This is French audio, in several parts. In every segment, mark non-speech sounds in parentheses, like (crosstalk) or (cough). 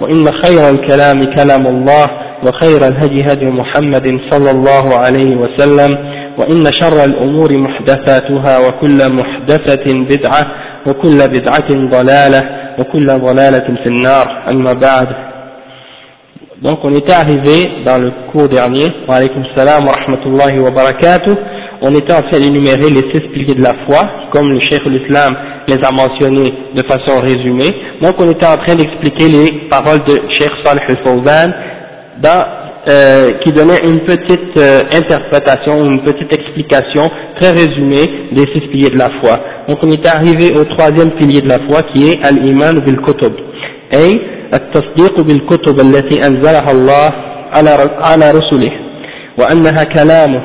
وإن خير الكلام كلام الله وخير الهدي هدي محمد صلى الله عليه وسلم وإن شر الأمور محدثاتها وكل محدثة بدعة وكل بدعة ضلالة وكل ضلالة في النار. أما بعد. Donc on était arrivé dans le cours dernier, wa alaykum salam wa rahmatullahi wa barakatuh, on était en train d'énumérer les six piliers de la foi, comme le Cheikh l'Islam les a mentionnés de façon résumée. Donc on était en train d'expliquer les paroles de Cheikh Salih al-Fawzan euh, qui donnait une petite euh, interprétation, une petite explication très résumée des six piliers de la foi. Donc on était arrivé au troisième pilier de la foi qui est al-iman bil-kutub. Et التصديق بالكتب التي أنزلها الله على على رسله وأنها كلامه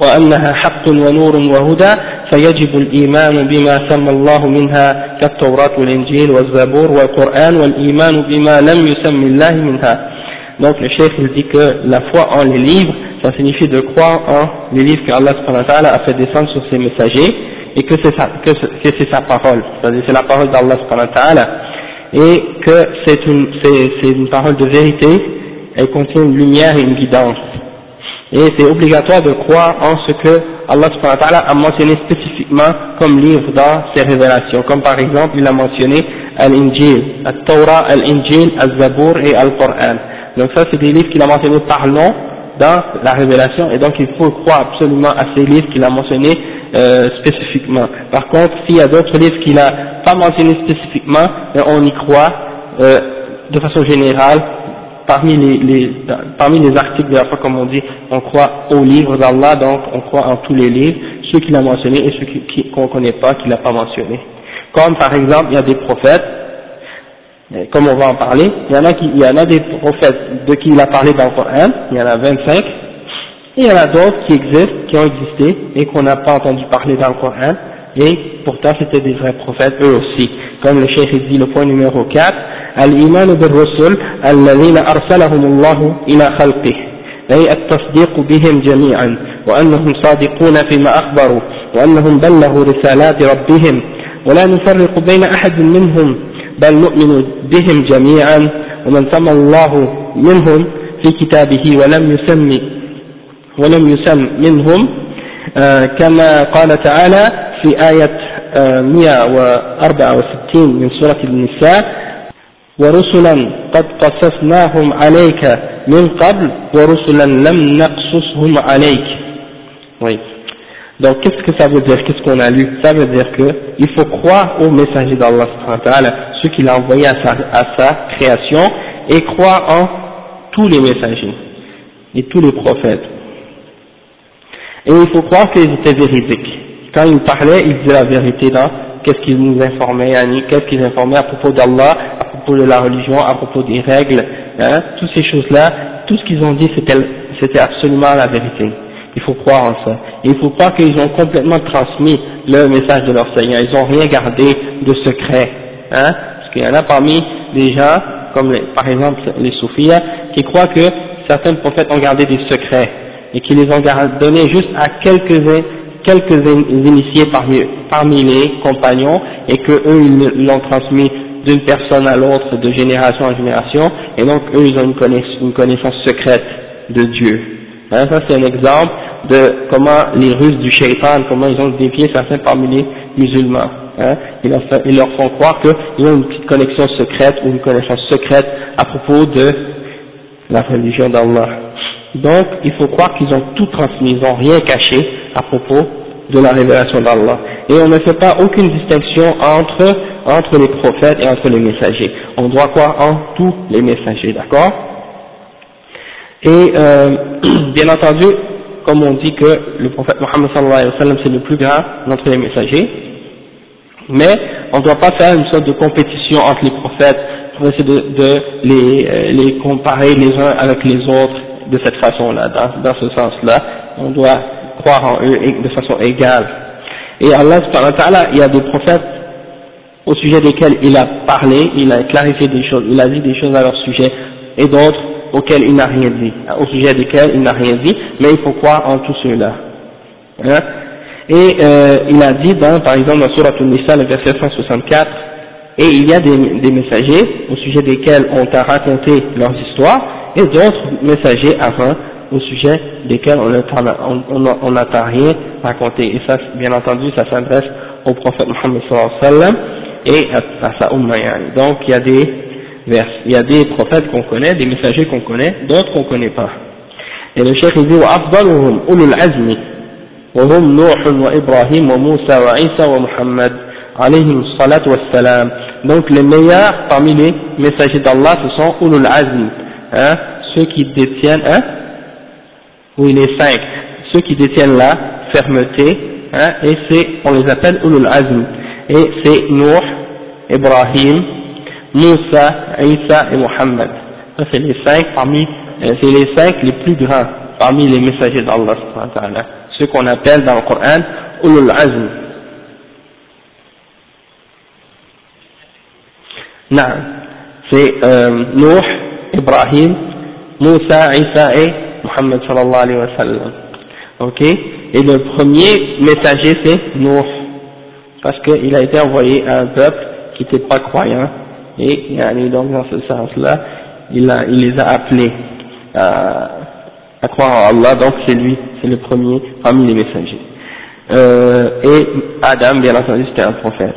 وأنها حق ونور وهدى فيجب الإيمان بما سمى الله منها كالتوراة والإنجيل والزبور والقرآن والإيمان بما لم يسم الله منها Donc le chef il dit que la foi en les livres, ça signifie de croire en les livres qu'Allah a fait descendre sur ses messagers et que c'est sa, que c'est sa parole, c'est-à-dire c'est la parole d'Allah et que c'est une, c'est une parole de vérité, elle contient une lumière et une guidance. Et c'est obligatoire de croire en ce que Allah a mentionné spécifiquement comme livre dans ses révélations, comme par exemple il a mentionné Al-Injil, Al-Torah, Al-Injil, Al-Zabur et Al-Qur'an. Donc ça c'est des livres qu'il a mentionnés par nom dans la révélation et donc il faut croire absolument à ces livres qu'il a mentionnés euh, spécifiquement. Par contre, s'il y a d'autres livres qu'il n'a pas mentionnés spécifiquement, on y croit euh, de façon générale. Parmi les, les, parmi les articles de la foi, comme on dit, on croit aux livres d'Allah, donc on croit en tous les livres, ceux qu'il a mentionnés et ceux qu'on ne connaît pas, qu'il n'a pas mentionnés. Comme par exemple, il y a des prophètes, comme on va en parler, il y en a, qui, il y en a des prophètes de qui il a parlé dans le Coran, il y en a 25, et il y en a d'autres qui existent, qui ont existé, et qu'on n'a pas entendu parler dans le Coran, et pourtant c'était des vrais prophètes eux aussi. Comme le cheikh dit le point numéro 4, Al-Iman bil-Rusul, alladhina arsalahum Allahu ila khalqih. أي التصديق بهم جميعا وأنهم صادقون فيما أخبروا وأنهم بلغوا رسالات ربهم ولا نفرق بين أحد منهم بل نؤمن بهم جميعا ومن سمى الله منهم في كتابه ولم يسمي ولم يسم منهم آه كما قال تعالى في آية آه 164 من سورة النساء ورسلا قد قصصناهم عليك من قبل ورسلا لم نقصصهم عليك oui. Donc qu'est-ce que ça veut dire Qu'est-ce qu'on a lu Ça veut dire que il faut croire au messager d'Allah ceux qu'il a envoyés à sa, à sa création et croire en tous les messagers et tous les prophètes. Et il faut croire qu'ils étaient véridiques. Quand ils parlaient, ils disaient la vérité dans qu'est-ce qu'ils nous informaient, qu'est-ce qu'ils informaient à propos d'Allah, à Propos de la religion, à propos des règles, hein, toutes ces choses-là, tout ce qu'ils ont dit c'était absolument la vérité. Il faut croire en ça. Il faut croire qu'ils ont complètement transmis le message de leur Seigneur. Ils n'ont rien gardé de secret. Hein, parce qu'il y en a parmi des gens, comme par exemple les soufis, qui croient que certains prophètes ont gardé des secrets et qui les ont donnés juste à quelques quelques initiés parmi, parmi les compagnons et que eux ils l'ont transmis d'une personne à l'autre, de génération en génération, et donc eux ils ont une connaissance, secrète de Dieu. Hein, ça c'est un exemple de comment les Russes du shaitan, comment ils ont défié certains parmi les musulmans. Hein, ils, leur, font croire qu'ils ont une connexion secrète ou une connaissance secrète à propos de la religion d'Allah. Donc, il faut croire qu'ils ont tout transmis, ils n'ont rien caché à propos de la révélation d'Allah. Et on ne fait pas aucune distinction entre, entre les prophètes et entre les messagers. On doit croire en tous les messagers, d'accord? Et euh, (clears throat) bien entendu, comme on dit que le prophète Mohammed sallallahu alayhi wa sallam c'est le plus grand d'entre les messagers, mais on ne doit pas faire une sorte de compétition entre les prophètes pour essayer de, de les, euh, les, comparer les uns avec les autres de cette façon-là, dans, ce sens-là. On doit croire en eux de façon égale. Et Allah, il y a des prophètes au sujet desquels il a parlé, il a clarifié des choses, il a dit des choses à leur sujet, et d'autres auxquels il n'a rien dit, au sujet desquels il n'a rien dit, mais il faut croire en tout cela. Hein et euh, il a dit dans, par exemple, dans Surah Al-Nisa, le verset 164, et il y a des, messagers au sujet desquels on t'a raconté leurs histoires, et d'autres messagers avant au sujet desquels on n'a rien raconté. Et ça, bien entendu, ça s'adresse au prophète Muhammad sallallahu alayhi wa sallam et à, à sa umma. Donc il y a des vers, il y a des prophètes qu'on connaît, des messagers qu'on connaît, d'autres qu'on ne connaît pas. Et le cheikh il dit وأفضلهم أولو العزم وهم نوح وإبراهيم وموسى وعيسى ومحمد عليهم الصلاة والسلام donc les meilleurs parmi les messagers d'Allah ce sont ulul azm hein, ceux qui détiennent hein, oui les cinq ceux qui détiennent la fermeté hein, et c'est on les appelle ulul azm et c'est Nuh, Ibrahim, Moussa, Isa et Muhammad ça c'est les cinq parmi euh, c'est les cinq les plus grands parmi les messagers d'Allah ceux qu'on appelle dans le Coran ulul azm. C'est euh, Nuh, Ibrahim, Moussa, Isa et Muhammad sallallahu alayhi wa sallam. Ok? Et le premier messager c'est Nuh, parce qu'il a été envoyé à un peuple qui n'était pas croyant, et donc dans ce sens-là, il, a, il les a appelés à, à croire en Allah, donc c'est lui, c'est le premier parmi les messagers. Euh, et Adam, bien entendu, c'était un prophète.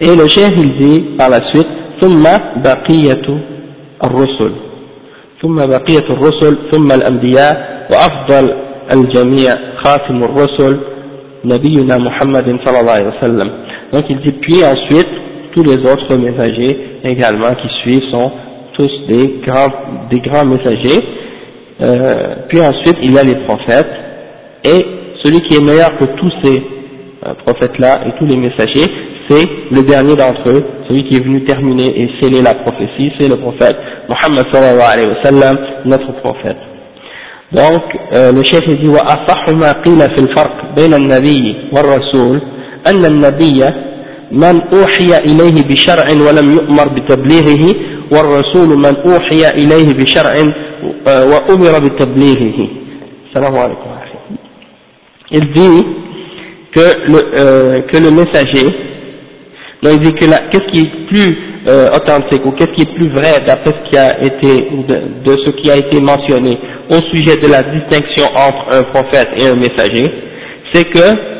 Et le chef il dit par la suite ثم بقية الرسل ثم بقية الرسل ثم الأنبياء وأفضل الجميع خاتم الرسل نبينا محمد صلى الله عليه وسلم donc il dit puis ensuite tous les autres messagers également qui suivent sont tous des grands, des grands messagers euh, puis ensuite il y a les prophètes et celui qui est meilleur que tous ces euh, prophètes là et tous les messagers c'est le dernier d'entre eux, celui qui est venu terminer et sceller la prophétie, c'est le prophète Muhammad sallallahu alayhi wa sallam, notre prophète. Donc, euh, le chef dit وأصح ما قيل في الفرق بين النبي والرسول أن النبي من أوحي إليه بشرع ولم يؤمر بتبليغه والرسول من أوحي إليه بشرع وأمر بتبليغه السلام عليكم Il dit que le, euh, que le messager Donc il dit que qu'est-ce qui est plus euh, authentique ou qu'est-ce qui est plus vrai d'après ce qui a été de, ce qui a été mentionné au sujet de la distinction entre un prophète et un messager, c'est que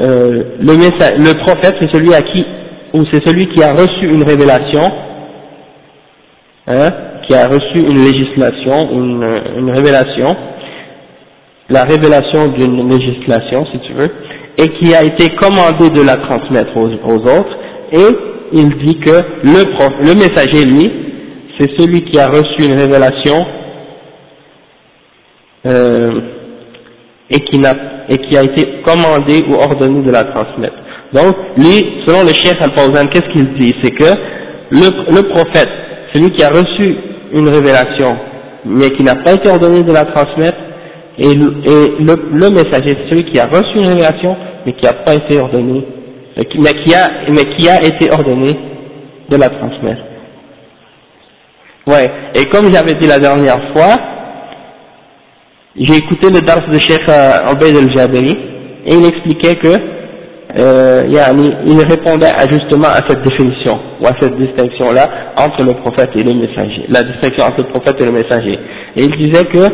euh, le, prophète c'est celui à qui ou c'est celui qui a reçu une révélation, hein, qui a reçu une législation, une, une révélation, la révélation d'une législation si tu veux, et qui a été commandé de la transmettre aux, autres, et il dit que le, messager, lui, c'est celui qui a reçu une révélation euh, et, qui a été commandé ou ordonné de la transmettre. Donc, lui, selon le chef al qu'est-ce qu'il dit? C'est que le, prophète, celui qui a reçu une révélation, mais qui n'a pas été ordonné de la transmettre, et, le, le messager, celui qui a reçu une révélation, mais qui n'a pas été ordonné, mais qui, a, été ordonné de la transmettre. Ouais, et comme j'avais dit la dernière fois, j'ai écouté le dars de Cheikh euh, Obeid al-Jabari, et il expliquait que, euh, il répondait justement à cette définition, ou à cette distinction-là, entre le prophète et le messager, la distinction entre le prophète et le messager. Et il disait que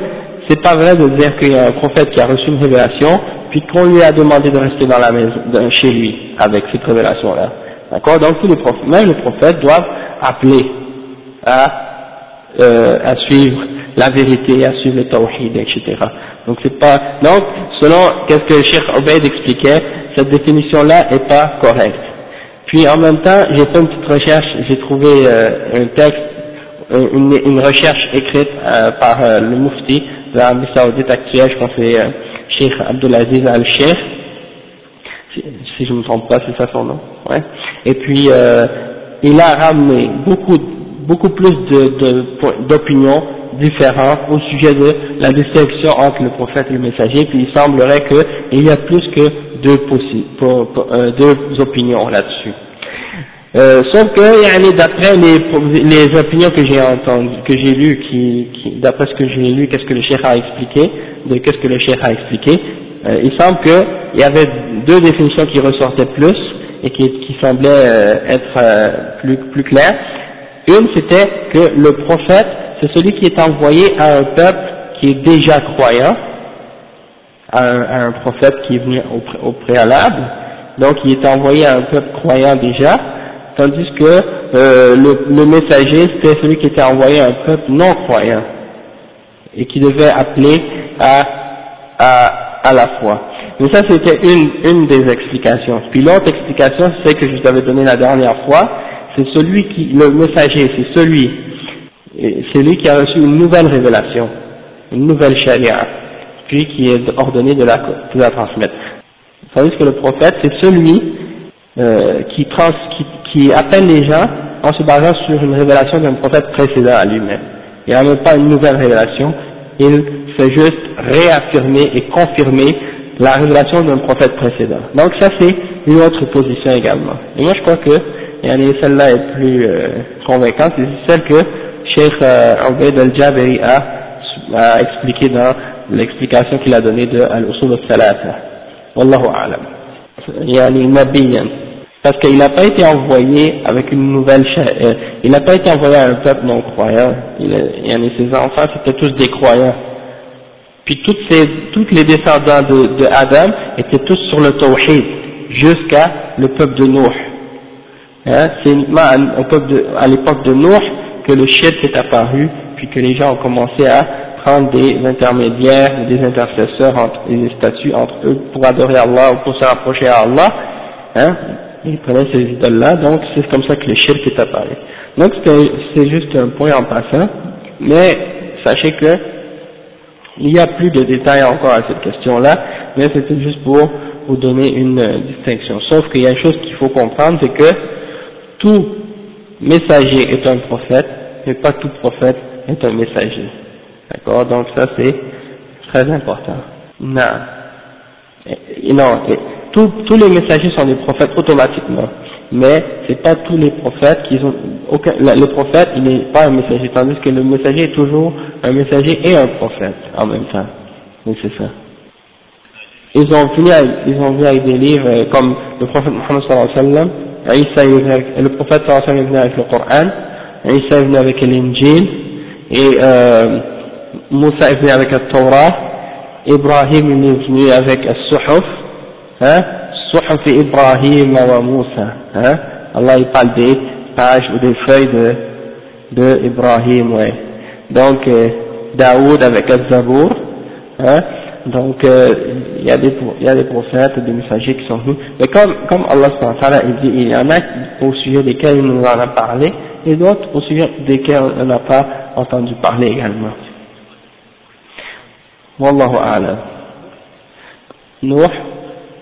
c'est pas vrai de dire qu'il y a un prophète qui a reçu une révélation, puis qu'on lui a demandé de rester dans la maison, chez lui, avec cette révélation-là. D'accord? Donc tous les prophètes, même les prophètes doivent appeler à euh, à suivre la vérité, à suivre le tawhid, etc. Donc c'est pas, donc selon qu'est-ce que Cheikh Obeid expliquait, cette définition-là est pas correcte. Puis en même temps, j'ai fait une petite recherche, j'ai trouvé euh, un texte, une, une, recherche écrite euh, par euh, le Mufti de l'Arabie Saoudite actuelle, je pense que c'est Cheikh Abdulaziz Al-Sheikh, si, je ne me trompe pas, c'est ça son nom, ouais. Et puis il a ramené beaucoup, beaucoup plus d'opinions différentes au sujet de la distinction entre le prophète et le messager, puis il semblerait qu'il y a plus que deux, euh, deux opinions là-dessus. Euh, sauf que, d'après les, les opinions que j'ai entendues, que j'ai lues, qui, qui d'après ce que j'ai lu, qu'est-ce que le cheikh a expliqué, de qu'est-ce que le cheikh a expliqué, euh, il semble qu'il y avait deux définitions qui ressortaient plus et qui, qui semblaient euh, être euh, plus, plus claires. Une, c'était que le prophète, c'est celui qui est envoyé à un peuple qui est déjà croyant, à un, prophète qui est venu au, préalable, donc il est envoyé à un peuple croyant déjà, tandis que euh, le, le, messager c'était celui qui était envoyé à un peuple non croyant et qui devait appeler à, à, à la foi. Mais ça c'était une, une des explications. Puis l'autre explication, c'est que je vous avais donné la dernière fois, c'est celui qui, le messager, c'est celui, c'est lui qui a reçu une nouvelle révélation, une nouvelle charia puis qui est ordonné de la, de la transmettre. Tandis que le prophète, c'est celui euh, qui, trans, qui, qui, appelle les gens en se basant sur une révélation d'un prophète précédent à lui-même. Il n'a même pas une nouvelle révélation, il fait juste réaffirmer et confirmer la révélation d'un prophète précédent. Donc ça c'est une autre position également. Et moi je crois que celle-là est plus euh, convaincante, c'est celle que Cheikh euh, al-Jabari a, a expliqué dans l'explication qu'il a donnée de Al-Usul al-Thalatha. Wallahu a'lam. Yani nabiyan. Parce qu'il n'a pas été envoyé avec une nouvelle euh, il n'a pas été envoyé à un peuple non croyant. Il, yani ses enfants c'était tous des croyants. Puis toutes, ces, toutes les descendants de, de Adam étaient tous sur le tawhid jusqu'à le peuple de Nuh. Hein, C'est uniquement à, à l'époque de Nuh que le shirk est apparu, puis que les gens ont commencé à des intermédiaires, des intercesseurs entre des statues entre eux pour adorer Allah ou pour se rapprocher à Allah, hein, ils prenaient ces idoles-là, donc c'est comme ça que le shirk est apparu. Donc c'est juste un point en passant, mais sachez que il y a plus de détails encore à cette question-là, mais c'était juste pour vous donner une euh, distinction. Sauf qu'il y a une chose qu'il faut comprendre, c'est que tout messager est un prophète, mais pas tout prophète est un messager. D'accord? Donc ça c'est très important. Non. non, tous, tous les messagers sont des prophètes automatiquement. Mais c'est pas tous les prophètes qui ont aucun, le prophète il n'est pas un messager, tandis que le messager est toujours un messager et un prophète en même temps. Oui, c'est ça. Ils ont venu avec, ils ont avec des livres euh, comme le prophète Mohammed sallallahu alayhi wa sallam, le prophète sallallahu alayhi wa sallam est venu avec le Coran, Isa est venu avec l'Injil, et euh, Moussa est venu avec le Torah, Ibrahim est venu avec le Suhuf, hein, Suhuf Ibrahim wa Moussa, hein, Allah il parle des pages ou des feuilles de, Ibrahim, ouais. Donc, euh, Daoud avec le Zabour, hein, donc euh, il y, a des, y a des prophètes, des messagers qui sont venus, mais comme, comme Allah il dit, il y en a au sujet desquels il nous en a parlé, et d'autres au sujet desquels on n'a pas entendu parler également. Wallahu a'lam. Nuh,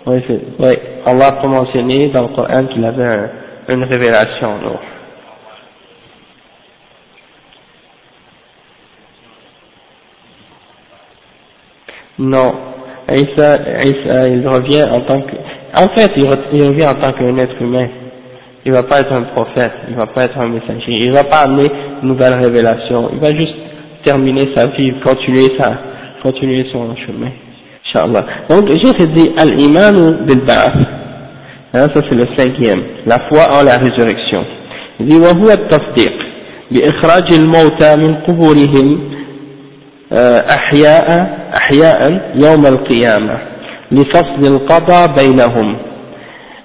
oui, oui, Allah a mentionné dans le Coran qu'il avait un, une révélation. Non, Isa, il revient en tant que, en fait, il, revient en tant qu'un être humain. Il va pas être un prophète, il va pas être un messager, il va pas amener une nouvelle révélation, il va juste terminer sa vie, continuer sa, continuer son chemin. Inch'Allah. Donc, j'ai dit Al-Iman bil-Ba'ath. Hein, ça c'est le cinquième. La foi en la résurrection. Il dit وهو التصديق بإخراج الموتى من قبورهم أحياء أحياء يوم القيامة لفصل القضاء بينهم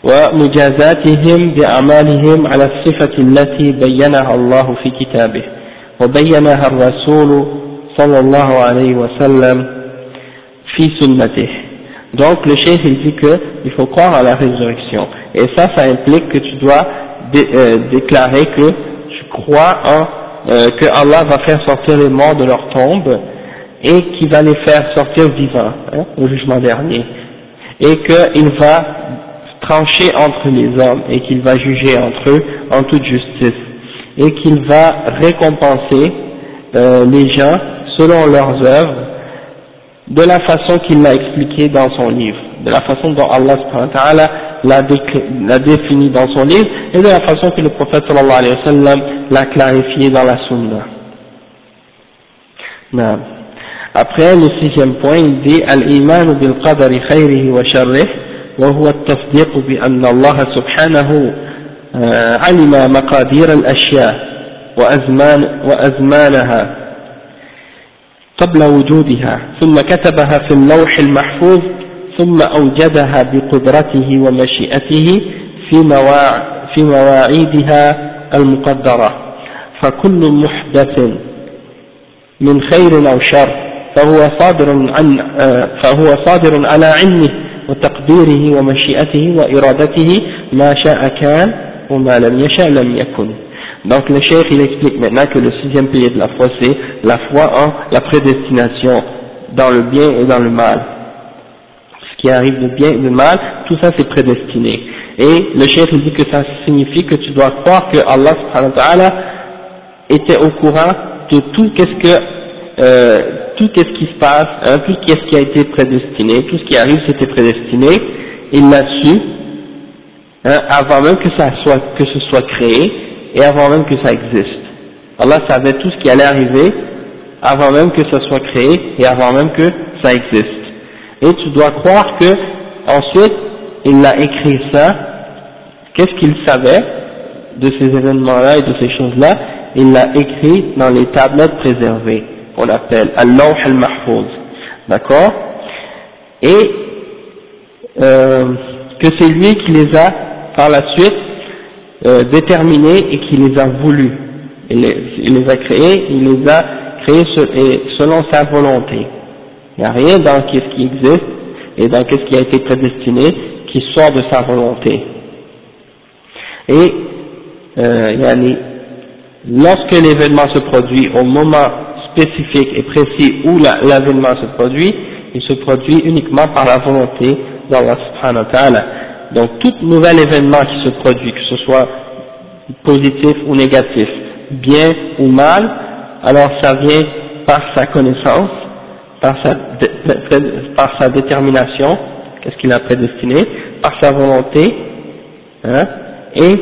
ومجازاتهم بأعمالهم على الصفة التي بينها الله في كتابه وبينها الرسول صلى الله عليه وسلم fi sunnatih. Donc le chef il dit que il faut croire à la résurrection. Et ça ça implique que tu dois euh, déclarer que tu crois en euh, que Allah va faire sortir les morts de leur tombe et qu'il va les faire sortir vivants hein, au jugement dernier. Et qu'il va trancher entre les hommes et qu'il va juger entre eux en toute justice. Et qu'il va récompenser euh, les gens selon leurs œuvres de la façon qu'il l'a expliqué dans son livre, de la façon dont Allah l'a défini dans son livre et de la façon que le prophète sallallahu alayhi wa sallam l'a clarifié dans la sunna. Après, le sixième point, il dit Al-iman bil qadari khayrihi wa sharrih وهو التصديق بأن الله سبحانه علم مقادير الأشياء وأزمان وأزمانها قبل وجودها ثم كتبها في اللوح المحفوظ ثم أوجدها بقدرته ومشيئته في, مواع في مواعيدها المقدرة. فكل محدث من خير أو شر فهو صادر عن فهو صادر على علمه وتقديره ومشيئته وإرادته ما شاء كان وما لم يشاء لم يكن. Donc le cheikh il explique maintenant que le sixième pilier de la foi c'est la foi en la prédestination dans le bien et dans le mal. Ce qui arrive de bien et de mal, tout ça c'est prédestiné. Et le cheikh il dit que ça signifie que tu dois croire que Allah subhanahu wa ta'ala était au courant de tout qu'est-ce que euh, tout qu'est-ce qui se passe, hein, tout qu'est-ce qui a été prédestiné, tout ce qui arrive c'était prédestiné, il l'a su hein, avant même que ça soit que ce soit créé et avant même que ça existe. Allah savait tout ce qui allait arriver avant même que ça soit créé et avant même que ça existe. Et tu dois croire que ensuite il a écrit ça, qu'est-ce qu'il savait de ces événements-là et de ces choses-là? Il l'a écrit dans les tablettes préservées, qu'on appelle Allah al-Mahfouz, d'accord? Et euh, que c'est lui qui les a par la suite euh, déterminés et qui les a voulus. Il les, a créés, il les a créés selon sa volonté. Il n'y a rien dans ce qui existe et dans ce qui a été prédestiné qui sort de sa volonté. Et euh, lorsque l'événement se produit au moment spécifique et précis où l'événement se produit, il se produit uniquement par la volonté d'Allah subhanahu wa ta'ala. Donc tout nouvel événement qui se produit, que ce soit positif ou négatif, bien ou mal, alors ça vient par sa connaissance, par sa, détermination, qu'est-ce qu'il a prédestiné, par sa volonté, hein, et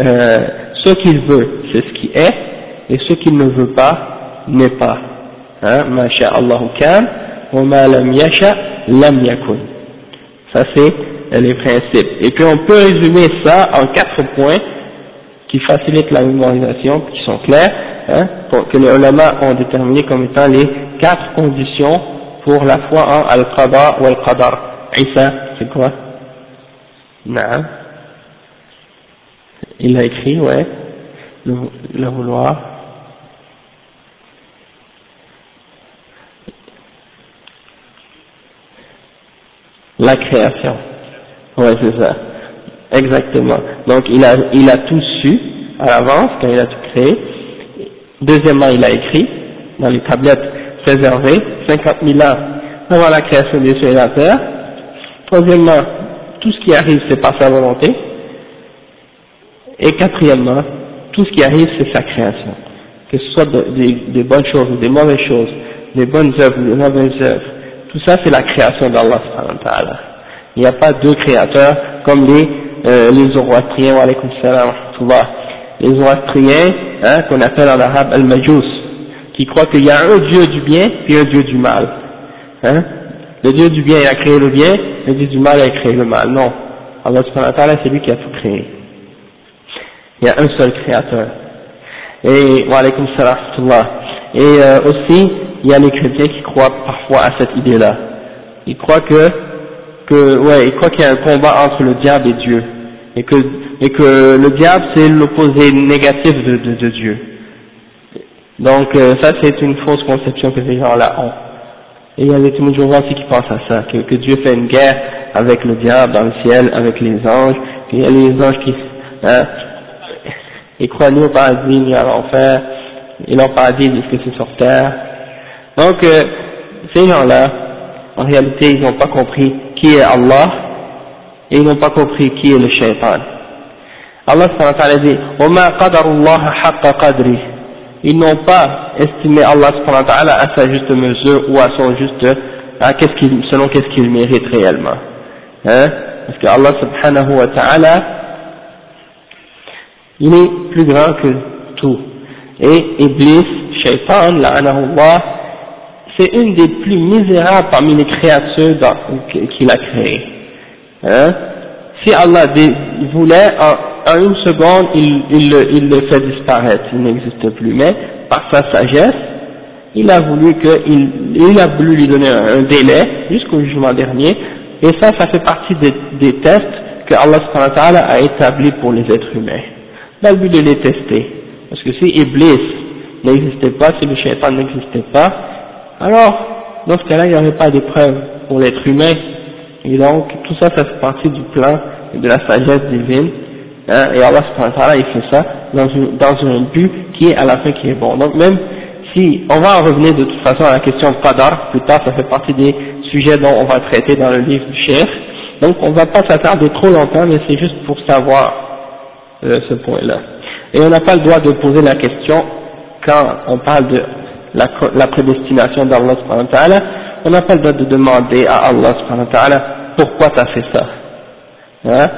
euh, ce qu'il veut, c'est ce qui est, et ce qu'il ne veut pas, n'est pas. Hein. Ça c'est les principes. Et puis on peut résumer ça en quatre points qui facilitent la mémorisation, qui sont clairs, hein, que les ulama ont déterminé comme étant les quatre conditions pour la foi en Al-Qadar ou Al-Qadar. Isa, c'est quoi? Non. Il a écrit, ouais, le, le vouloir. La création. Ouais, c'est ça. Exactement. Donc il a, il a tout su à l'avance quand il a tout créé. Deuxièmement, il a écrit dans les tablettes préservées 50 000 ans avant la création des cieux et la terre. Troisièmement, tout ce qui arrive c'est par sa volonté. Et quatrièmement, tout ce qui arrive c'est sa création. Que ce soit des, bonnes choses ou des mauvaises choses, des bonnes œuvres ou des mauvaises œuvres. Tout ça c'est la création d'Allah il n'y a pas deux créateurs comme les, euh, les Zoroastriens, les Zoroastriens, hein, qu'on appelle en arabe Al-Majus, qui croient qu'il y a un Dieu du bien et un Dieu du mal. Hein? Le Dieu du bien a créé le bien, le Dieu du mal a créé le mal. Non. Allah c'est lui qui a tout créé. Il y a un seul créateur. Et, wa alaykum salam, Et euh, aussi, il y a les chrétiens qui croient parfois à cette idée-là. Ils croient que que, ouais, il croit qu'il y a un combat entre le diable et Dieu, et que, et que le diable c'est l'opposé négatif de, de, Dieu. Donc euh, ça c'est une fausse conception que ces gens-là ont. Et il y a des Timoujouras aussi qui pensent à ça, que, que, Dieu fait une guerre avec le diable dans le ciel, avec les anges, il y a les anges qui... Hein, ils croient ni au paradis ni à l'enfer, et leur paradis disent que c'est sur terre. Donc euh, ces gens-là, en réalité ils n'ont pas compris qui est Allah et ils n'ont pas compris qui est le shaitan. Allah dit Ils n'ont pas estimé Allah à sa juste mesure ou à son juste, selon qu'est-ce qu'il mérite réellement. Hein? Parce que Allah subhanahu wa ta'ala, il est plus grand que tout. Et Iblis, shaitan, la'anahullah, c'est une des plus misérables parmi les créatures qu'il a créées. Hein? Si Allah voulait, en, une seconde, il, le fait disparaître, il n'existe plus. Mais par sa sagesse, il a voulu que, a voulu lui donner un, délai jusqu'au jugement dernier, et ça, ça fait partie des, tests que Allah a établi pour les êtres humains. Dans le but de les tester. Parce que si Iblis n'existait pas, si le shaitan n'existait pas, alors, dans ce cas-là, il n'y aurait pas d'épreuve pour l'être humain, et donc, tout ça, ça fait partie du plan de la sagesse divine. Hein, et Allah il fait ça dans, dans un but qui est à la fin qui est bon. Donc même si, on va en revenir de toute façon à la question de Qadar, plus tard, ça fait partie des sujets dont on va traiter dans le livre du chef. Donc on ne va pas s'attarder trop longtemps, mais c'est juste pour savoir euh, ce point-là. Et on n'a pas le droit de poser la question quand on parle de la, prédestination d'Allah on n'a pas le droit de demander à Allah subhanahu wa ta'ala pourquoi tu fait ça. Hein?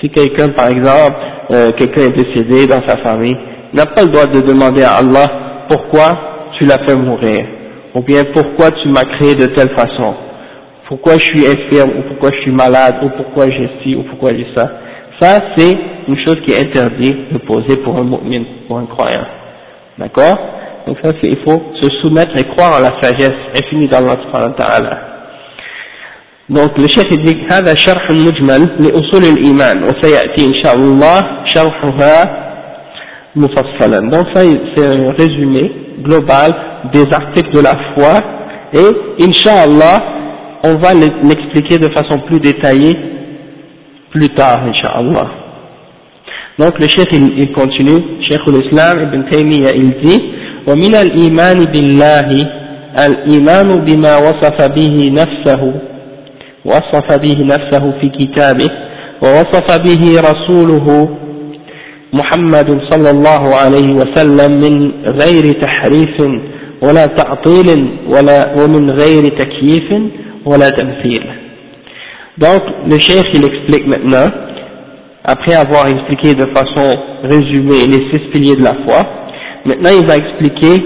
Si quelqu'un, par exemple, euh, quelqu'un est décédé dans sa famille, n'a pas le droit de demander à Allah pourquoi tu l'as fait mourir, ou bien pourquoi tu m'as créé de telle façon, pourquoi je suis infirme, ou pourquoi je suis malade, ou pourquoi j'ai ci, ou pourquoi j'ai ça. Ça, c'est une chose qui est interdite de poser pour un pour un croyant. D'accord? donc ça, il faut se soumettre et croire en la sagesse infinie d'Allah subhanahu wa ta'ala. Donc le chef dit هذا شرح مجمل لأصول الإيمان وسيأتي إن شاء الله شرحها مفصلا. Donc ça c'est un résumé global des articles de la foi et Inch'Allah on va l'expliquer de façon plus détaillée plus tard Inch'Allah. Donc le chef il, il continue, Cheikh l'Islam Ibn Taymiyyah il dit ومن الإيمان بالله الإيمان بما وصف به نفسه وصف به نفسه في كتابه ووصف به رسوله محمد صلى الله عليه وسلم من غير تحريف ولا تعطيل ولا ومن غير تكييف ولا تمثيل. Donc, le cheikh, il explique maintenant, après avoir expliqué de façon résumée les six piliers de la foi, Maintenant, il va expliquer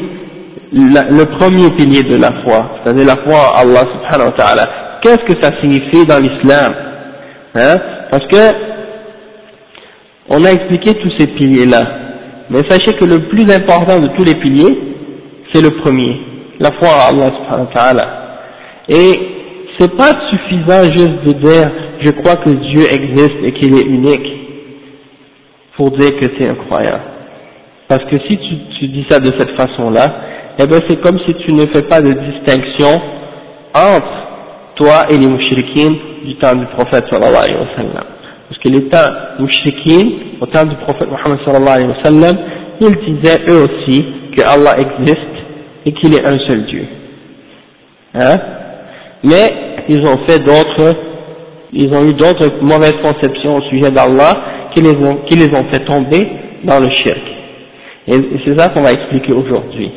le premier pilier de la foi, c'est-à-dire la foi en Allah subhanahu wa ta'ala. Qu'est-ce que ça signifie dans l'islam hein? Parce que on a expliqué tous ces piliers-là, mais sachez que le plus important de tous les piliers, c'est le premier, la foi en Allah subhanahu wa ta'ala. Et c'est pas suffisant juste de dire je crois que Dieu existe et qu'il est unique pour dire que tu es un croyant. Parce que si tu, dis ça de cette façon-là, eh bien c'est comme si tu ne fais pas de distinction entre toi et les mouchriquines du temps du prophète sallallahu alayhi wa sallam. Parce que les temps mouchriquines, au temps du prophète Muhammad sallallahu alayhi wa sallam, ils disaient eux aussi que Allah existe et qu'il est un seul Dieu. Hein? Mais ils ont fait d'autres, ils ont eu d'autres mauvaises conceptions au sujet d'Allah qui les ont, qui les ont fait tomber dans le shirk. Et c'est ça qu'on va expliquer aujourd'hui.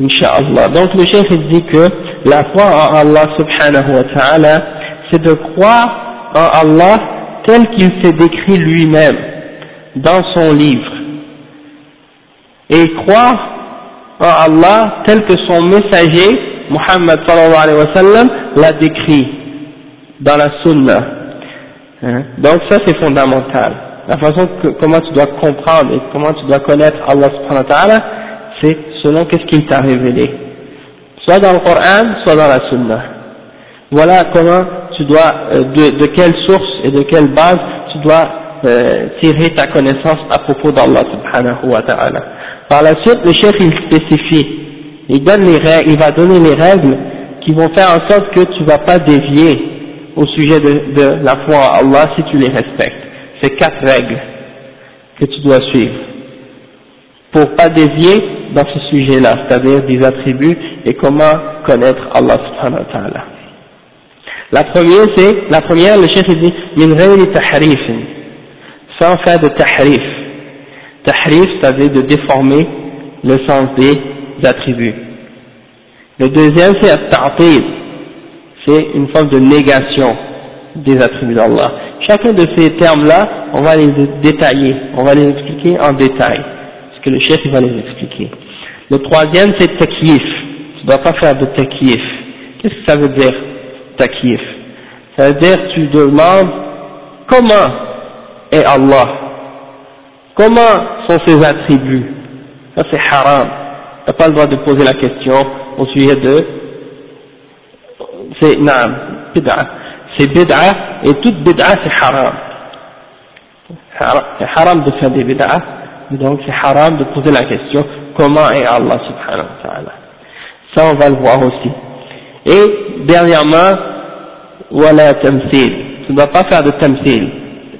Inch'Allah. Donc le chef dit que la foi en Allah subhanahu wa ta'ala, c'est de croire en Allah tel qu'il s'est décrit lui-même dans son livre. Et croire en Allah tel que son messager, Muhammad sallallahu alayhi wa sallam, l'a décrit dans la sunna. Hein? Donc ça c'est fondamental la façon que, comment tu dois comprendre et comment tu dois connaître Allah subhanahu wa ta'ala, c'est selon qu'est-ce qu'il t'a révélé. Soit dans le Coran, soit dans la Sunna. Voilà comment tu dois, euh, de, de, quelle source et de quelle base tu dois euh, tirer ta connaissance à propos d'Allah subhanahu wa ta'ala. Par la suite, le chef il spécifie, il donne les règles, il va donner les règles qui vont faire en sorte que tu vas pas dévier au sujet de, de la foi en Allah si tu les respectes. C'est quatre règles que tu dois suivre pour pas dévier dans ce sujet-là, c'est-à-dire des attributs et comment connaître Allah subhanahu wa ta'ala. La première, c'est, la première, le chef dit, min tahrif, sans faire de tahrif. Tahrif, c'est-à-dire de déformer le sens des attributs. Le deuxième, c'est at-ta'til, c'est une forme de négation des attributs d'Allah. Chacun de ces termes-là, on va les détailler, on va les expliquer en détail, parce que le chef il va les expliquer. Le troisième, c'est takyif. Tu ne dois pas faire de takyif. Qu'est-ce que ça veut dire, takyif? Ça veut dire tu demandes comment est Allah Comment sont ses attributs? Ça c'est haram. Tu n'as pas le droit de poser la question au sujet de... C'est naam, bid'a. C'est bid'a et toute bid'a c'est haram. C'est haram de faire des bid'a, donc c'est haram de poser la question comment est Allah subhanahu wa ta'ala. Ça on va le voir aussi. Et dernièrement, voilà tamsil. Tu ne dois pas faire de tamsil.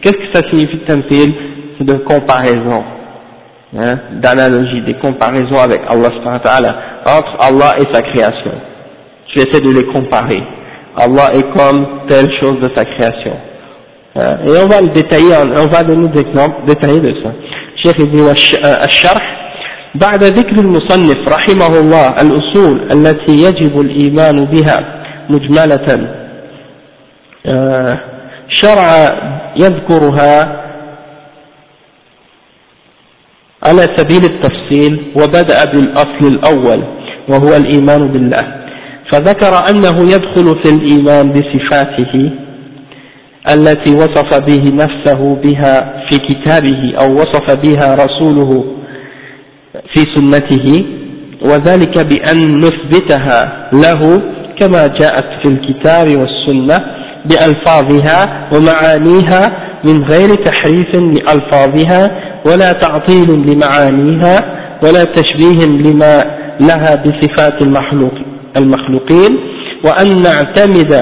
Qu'est-ce que ça signifie tamsil C'est de comparaison, hein, d'analogie, des comparaisons avec Allah subhanahu wa ta'ala, entre Allah et sa création. Tu essaies de les comparer. Allah est comme telle chose de sa création. Hein, et on va le détailler, on va donner des exemples détaillés de ça. Cheikh dit الشرح بعد ذكر المصنف رحمه الله الأصول التي يجب الإيمان بها مجملة شرع يذكرها على سبيل التفصيل وبدأ بالأصل الأول وهو الإيمان بالله فذكر أنه يدخل في الإيمان بصفاته التي وصف به نفسه بها في كتابه أو وصف بها رسوله في سنته وذلك بأن نثبتها له كما جاءت في الكتاب والسنة بألفاظها ومعانيها من غير تحريف لألفاظها ولا تعطيل لمعانيها ولا تشبيه لما لها بصفات المخلوق. المخلوقين وأن نعتمد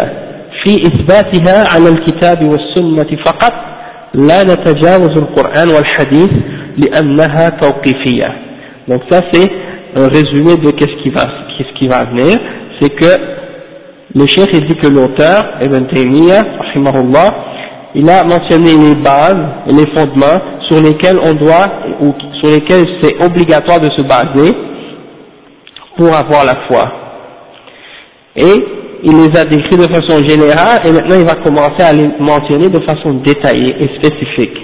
في إثباتها على الكتاب والسنة فقط لا نتجاوز القرآن والحديث لأنها توقيفية donc ça c'est un résumé de qu'est-ce qui va qu'est-ce qui va venir c'est que le chef il dit que l'auteur Ibn Taymiyyah il a mentionné les bases et les fondements sur lesquels on doit ou sur lesquels c'est obligatoire de se baser pour avoir la foi et il les a décrits de façon générale et maintenant il va commencer à les mentionner de façon détaillée et spécifique.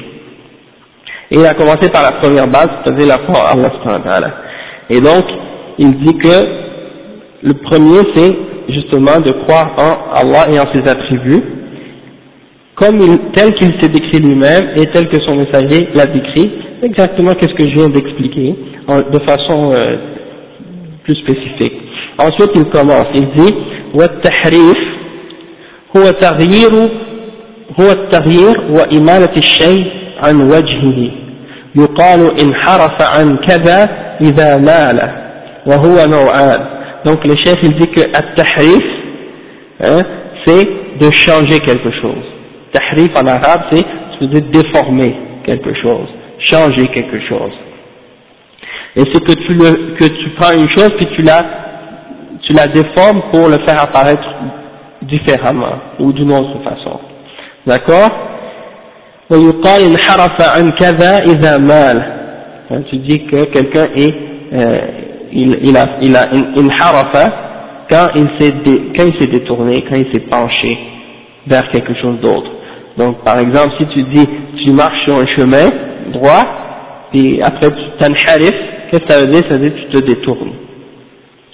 Et il a commencé par la première base, c'est-à-dire la foi Allah Et donc, il dit que le premier c'est justement de croire en Allah et en ses attributs, comme il, tel qu'il s'est décrit lui-même et tel que son messager l'a décrit, exactement qu'est-ce que je viens d'expliquer, de façon euh, plus spécifique. Ensuite il commence, il dit والتحريف هو تغيير هو التغيير وإمالة الشيء عن وجهه يقال انحرف عن كذا إذا مال وهو نوعان donc le chef il dit que التحريف hein, c'est de changer quelque chose tahrif en arabe c'est de déformer quelque chose changer quelque chose et c'est que tu le que tu prends une chose puis tu la tu la déformes pour le faire apparaître différemment ou d'une autre façon. D'accord? Hein, tu dis que quelqu'un est euh, il, il, a il a une quand il s'est quand il s'est détourné quand il s'est penché vers quelque chose d'autre. Donc par exemple si tu dis tu marches sur un chemin droit et après tu t'enharif qu'est-ce que ça veut dire ça veut dire que tu te détournes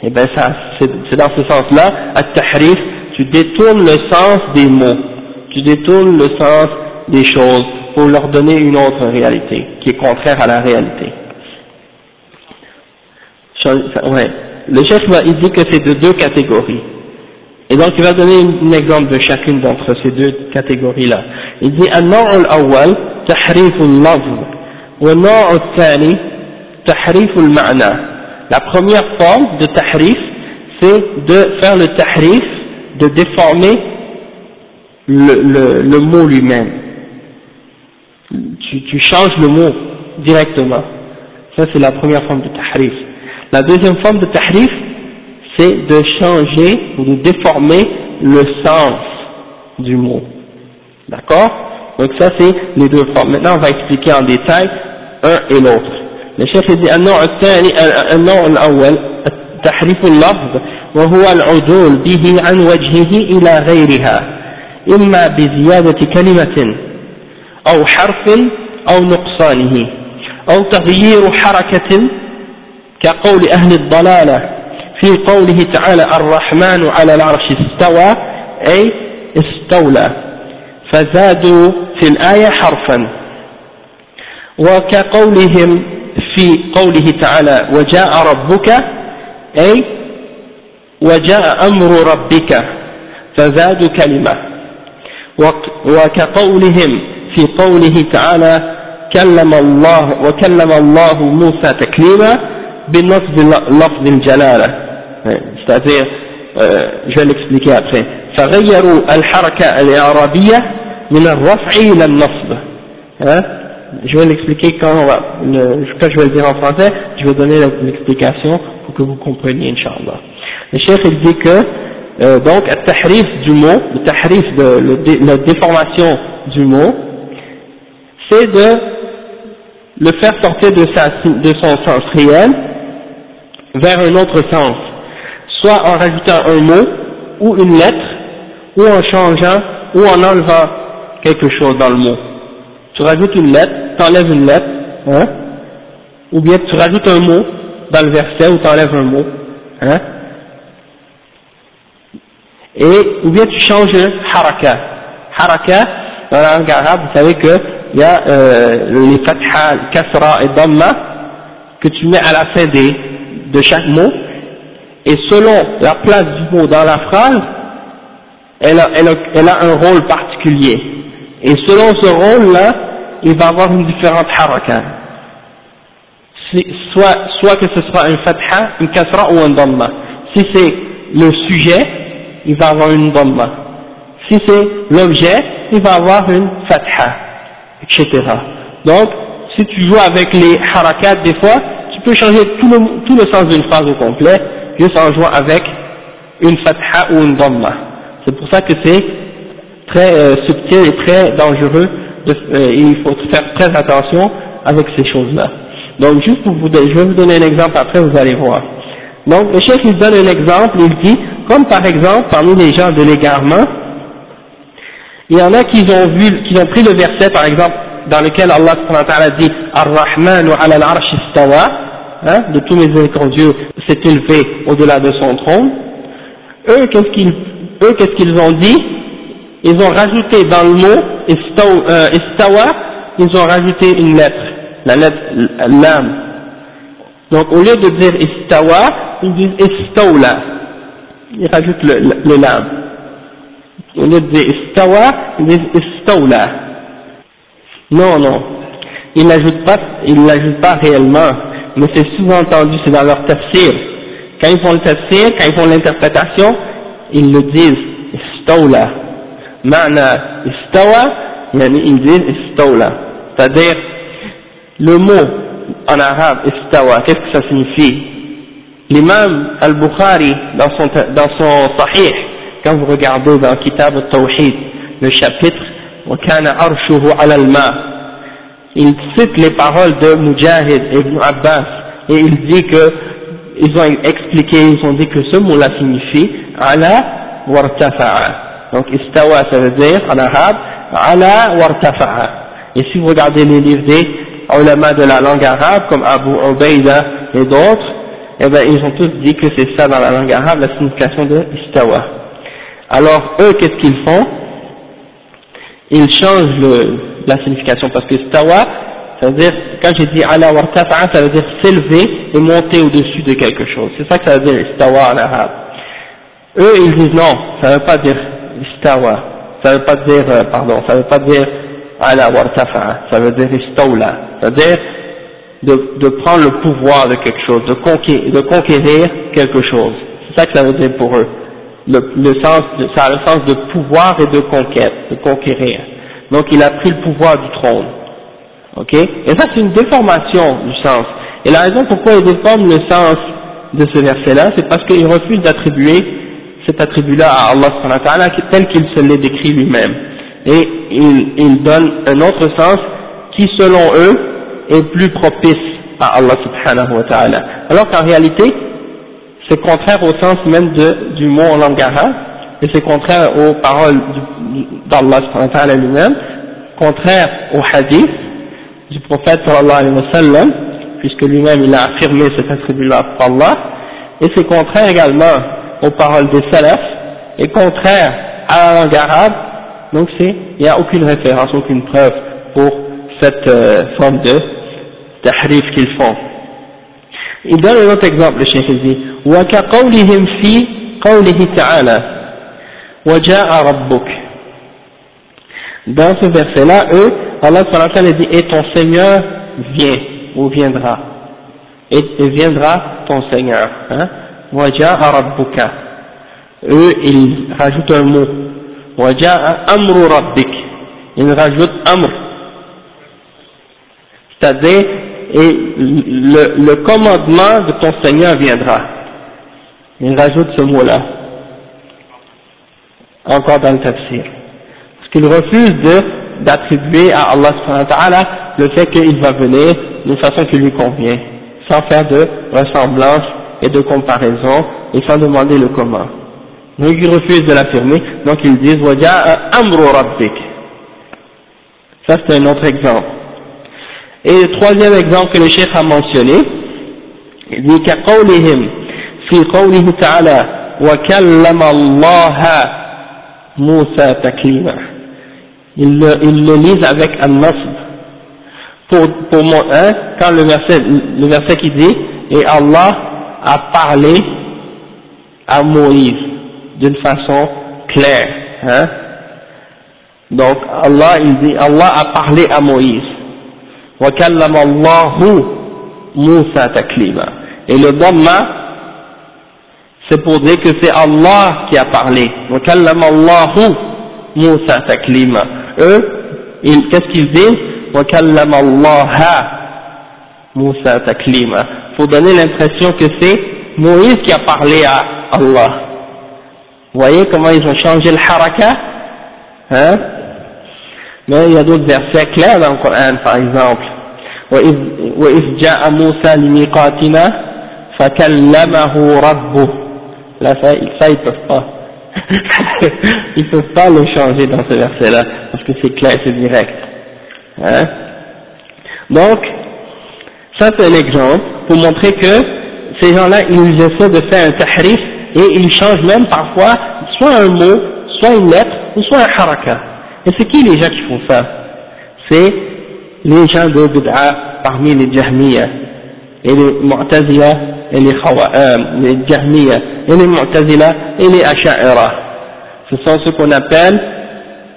et eh bien ça, c'est dans ce sens-là, à tahrif, tu détournes le sens des mots, tu détournes le sens des choses pour leur donner une autre réalité, qui est contraire à la réalité. Ouais. Le chef il dit que c'est de deux catégories. Et donc il va donner un exemple de chacune d'entre ces deux catégories-là. Il dit النوع الأول تحريف اللفظ والنوع الثاني tahrif al-ma'na. La première forme de tahrif, c'est de faire le tahrif, de déformer le, le, le mot lui-même. Tu, tu changes le mot directement. Ça, c'est la première forme de tahrif. La deuxième forme de tahrif, c'est de changer ou de déformer le sens du mot. D'accord? Donc ça, c'est les deux formes. Maintenant, on va expliquer en détail un et l'autre. الشيخ يدي النوع الثاني النوع الأول تحريف اللفظ وهو العدول به عن وجهه إلى غيرها إما بزيادة كلمة أو حرف أو نقصانه أو تغيير حركة كقول أهل الضلالة في قوله تعالى الرحمن على العرش استوى أي استولى فزادوا في الآية حرفا. وكقولهم في قوله تعالى وجاء ربك أي وجاء أمر ربك فزادوا كلمة. وكقولهم في قوله تعالى كلم الله وكلم الله موسى تكليما بنصب لفظ الجلالة. c'est-à-dire euh, je vais l'expliquer après. فغيروا الحركة الإعرابية من الرفع إلى النصب. Je vais l'expliquer quand, je vais le dire en français, je vais donner l'explication pour que vous compreniez, Inch'Allah. Le chef il dit que, euh, donc, le tahrif du mot, le tahrif de la déformation du mot, c'est de le faire sortir de son sens réel vers un autre sens, soit en rajoutant un mot ou une lettre, ou en changeant, ou en enlevant quelque chose dans le mot. Tu rajoutes une lettre, t'enlèves une lettre, hein, ou bien tu rajoutes un mot dans le verset ou t'enlèves un mot, hein, et, ou bien tu changes haraka. Haraka, dans la langue arabe, vous savez qu'il y a euh, les fatha, kasra et dhamma que tu mets à la fin des, de chaque mot, et selon la place du mot dans la phrase, elle a, elle a, elle a un rôle particulier. Et selon ce rôle-là, il va avoir une différente haraka. Soit, soit que ce soit un fatha, une kasra ou un dhamma. Si c'est le sujet, il va avoir une dhamma. Si c'est l'objet, il va avoir une fatha, etc. Donc, si tu joues avec les harakat des fois, tu peux changer tout le, tout le sens d'une phrase au complet, juste en jouant avec une fatha ou une dhamma. C'est pour ça que c'est très euh, subtil et très dangereux euh, il faut faire très attention avec ces choses-là. Donc juste pour vous je vais vous donner un exemple après, vous allez voir. Donc le chef il donne un exemple, il dit, comme par exemple parmi les gens de l'égarement, il y en a qui ont vu, qui ont pris le verset par exemple dans lequel Allah dit Ar-Rahman ala al-arsh istawa, hein, de tous mes Dieu s'est élevé au-delà de son trône. Eux, qu'est-ce qu'ils, eux, qu'est-ce qu'ils ont dit? Ils ont rajouté dans le mot euh, istawa, ils ont rajouté une lettre, la lettre lam. Donc au lieu de dire istawa, ils disent istawla. Ils rajoutent le, le, lam. Au lieu de dire istawa, ils disent istawla. Non, non. Ils l'ajoutent pas, ils l'ajoutent pas réellement, mais c'est souvent entendu, c'est dans leur tafsir. Quand ils font le tafsir, quand ils font l'interprétation, ils le disent istawla. معنى istawa, يعني ils disent istawla. C'est-à-dire, le mot en arabe istawa, qu'est-ce que ça signifie L'imam al-Bukhari, dans son, dans son sahih, quand vous regardez dans Kitab al-Tawhid, le chapitre, وَكَانَ عَرْشُهُ عَلَى الْمَاءِ il cite les paroles de Mujahid ibn Abbas, et il dit que, ils ont expliqué, ils ont dit que ce mot-là signifie, ala wartafa'a. donc istawa ça veut dire en arabe ala wartafa'a. Et si vous regardez les livres des ulama de la langue arabe comme Abu Ubaida et d'autres, eh ben ils ont tous dit que c'est ça dans la langue arabe la signification de istawa. Alors eux qu'est-ce qu'ils font? Ils changent la signification parce que istawa ça veut dire, quand j'ai dit ala wartafa'a, ça veut dire s'élever et monter au-dessus de quelque chose. C'est ça que ça veut dire istawa en arabe. Eux, ils disent non, ça ne veut pas dire istawa, ça veut pas dire, euh, pardon, ça veut pas dire ala wartafa'a, ça veut dire istawla, c'est-à-dire de, de prendre le pouvoir de quelque chose, de conquérir, de conquérir quelque chose. C'est ça que ça veut dire pour eux. Le, le sens, ça a le sens de pouvoir et de conquête, de conquérir. Donc il a pris le pouvoir du trône. Ok? Et ça c'est une déformation du sens. Et la raison pourquoi il déforme le sens de ce verset-là, c'est parce qu'il refuse d'attribuer cet attribut-là à Allah tel qu'il se l'est décrit lui-même. Et il, donne un autre sens qui selon eux est plus propice à Allah subhanahu wa ta'ala. Alors qu'en réalité, c'est contraire au sens même du mot en langue et c'est contraire aux paroles d'Allah subhanahu wa ta'ala lui-même, contraire au hadith du prophète sallallahu alayhi wa sallam, puisque lui-même il a affirmé cet attribut-là pour Allah, et c'est contraire également aux paroles des salafs, et contraire à la langue arabe, donc c'est, il n'y a aucune référence, aucune preuve pour cette euh, forme de tahrif qu'ils font. Il donne un autre exemple, le cheikh dit, وَكَقَوْلِهِمْ فِي قَوْلِهِ تَعَالَى وَجَاءَ رَبُّكَ Dans ce verset-là, eux, Allah dit, et ton Seigneur vient, ou viendra, et, et viendra ton Seigneur, hein, وَجَاءَ رَبُّكَ Eux, ils rajoutent un mot, وَجَاءَ أَمْرُ رَبِّكَ Ils rajoutent amr, c'est-à-dire et le, le, commandement de ton Seigneur viendra. Il rajoute ce mot-là, encore dans le tafsir. Parce qu'il refuse d'attribuer à Allah le fait qu'il va venir d'une façon qui lui convient, sans faire de ressemblance et de comparaison, et sans demander le comment. Donc il refuse de l'affirmer, donc ils disent « amru rabbik ». Ça c'est un autre exemple. Et le troisième exemple que le cheikh a mentionné, il dit كقولهم في قوله تعالى وكلم الله موسى تكليما ils le, ils le lisent avec un nasb pour, pour mon, hein, quand le verset, le verset qui dit et Allah a parlé à Moïse d'une façon claire hein. donc Allah il dit Allah a parlé à Moïse وَكَلَّمَ اللَّهُ مُوسَى تَكْلِيمًا Et le Dhamma, c'est pour dire que c'est Allah qui a parlé. وَكَلَّمَ اللَّهُ مُوسَى تَكْلِيمًا Eux, qu'est-ce qu'ils disent وَكَلَّمَ اللَّهَ مُوسَى تَكْلِيمًا Faut donner l'impression que c'est Moïse qui a parlé à Allah. Vous voyez comment ils ont changé le haraka hein Mais il y a d'autres versets clairs dans le Coran, par exemple. وإذ, وإذ جاء موسى لميقاتنا فكلمه ربه là ça, ça ils peuvent pas (laughs) ils peuvent pas le changer dans ce verset là parce que c'est clair c'est direct hein donc ça c'est un exemple pour montrer que ces gens là ils essaient de faire un tahrif et ils changent même parfois soit un mot soit une lettre ou soit un haraka et c'est qui les gens qui font ça? C'est les gens de Bid'a parmi les Jahmiya et les Mu'tazila et les, euh, les Jahmiya et les Mu'tazila et les Asha'ira. Ce sont ceux qu'on appelle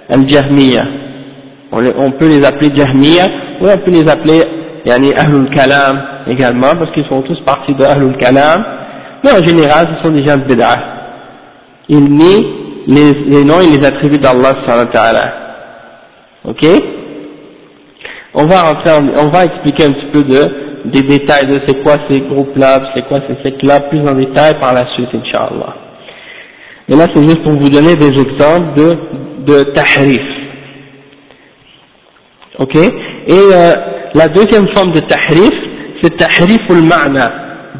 Al-Jahmiya. On, on, peut les appeler Jahmiya ou on peut les appeler yani, Ahlul Kalam également parce qu'ils sont tous partis de Ahlul Kalam. Mais en général, ce sont des gens de Bid'a. Ils nient les, les noms et les attributs d'Allah Ok? On va rentrer on va expliquer un petit peu de, des détails de c'est quoi ces groupes-là, c'est quoi ces sectes-là, plus en détail par la suite, Inch'Allah. Mais là, c'est juste pour vous donner des exemples de, de tahrif. Ok? Et euh, la deuxième forme de tahrif, c'est tahrif ou ma'na,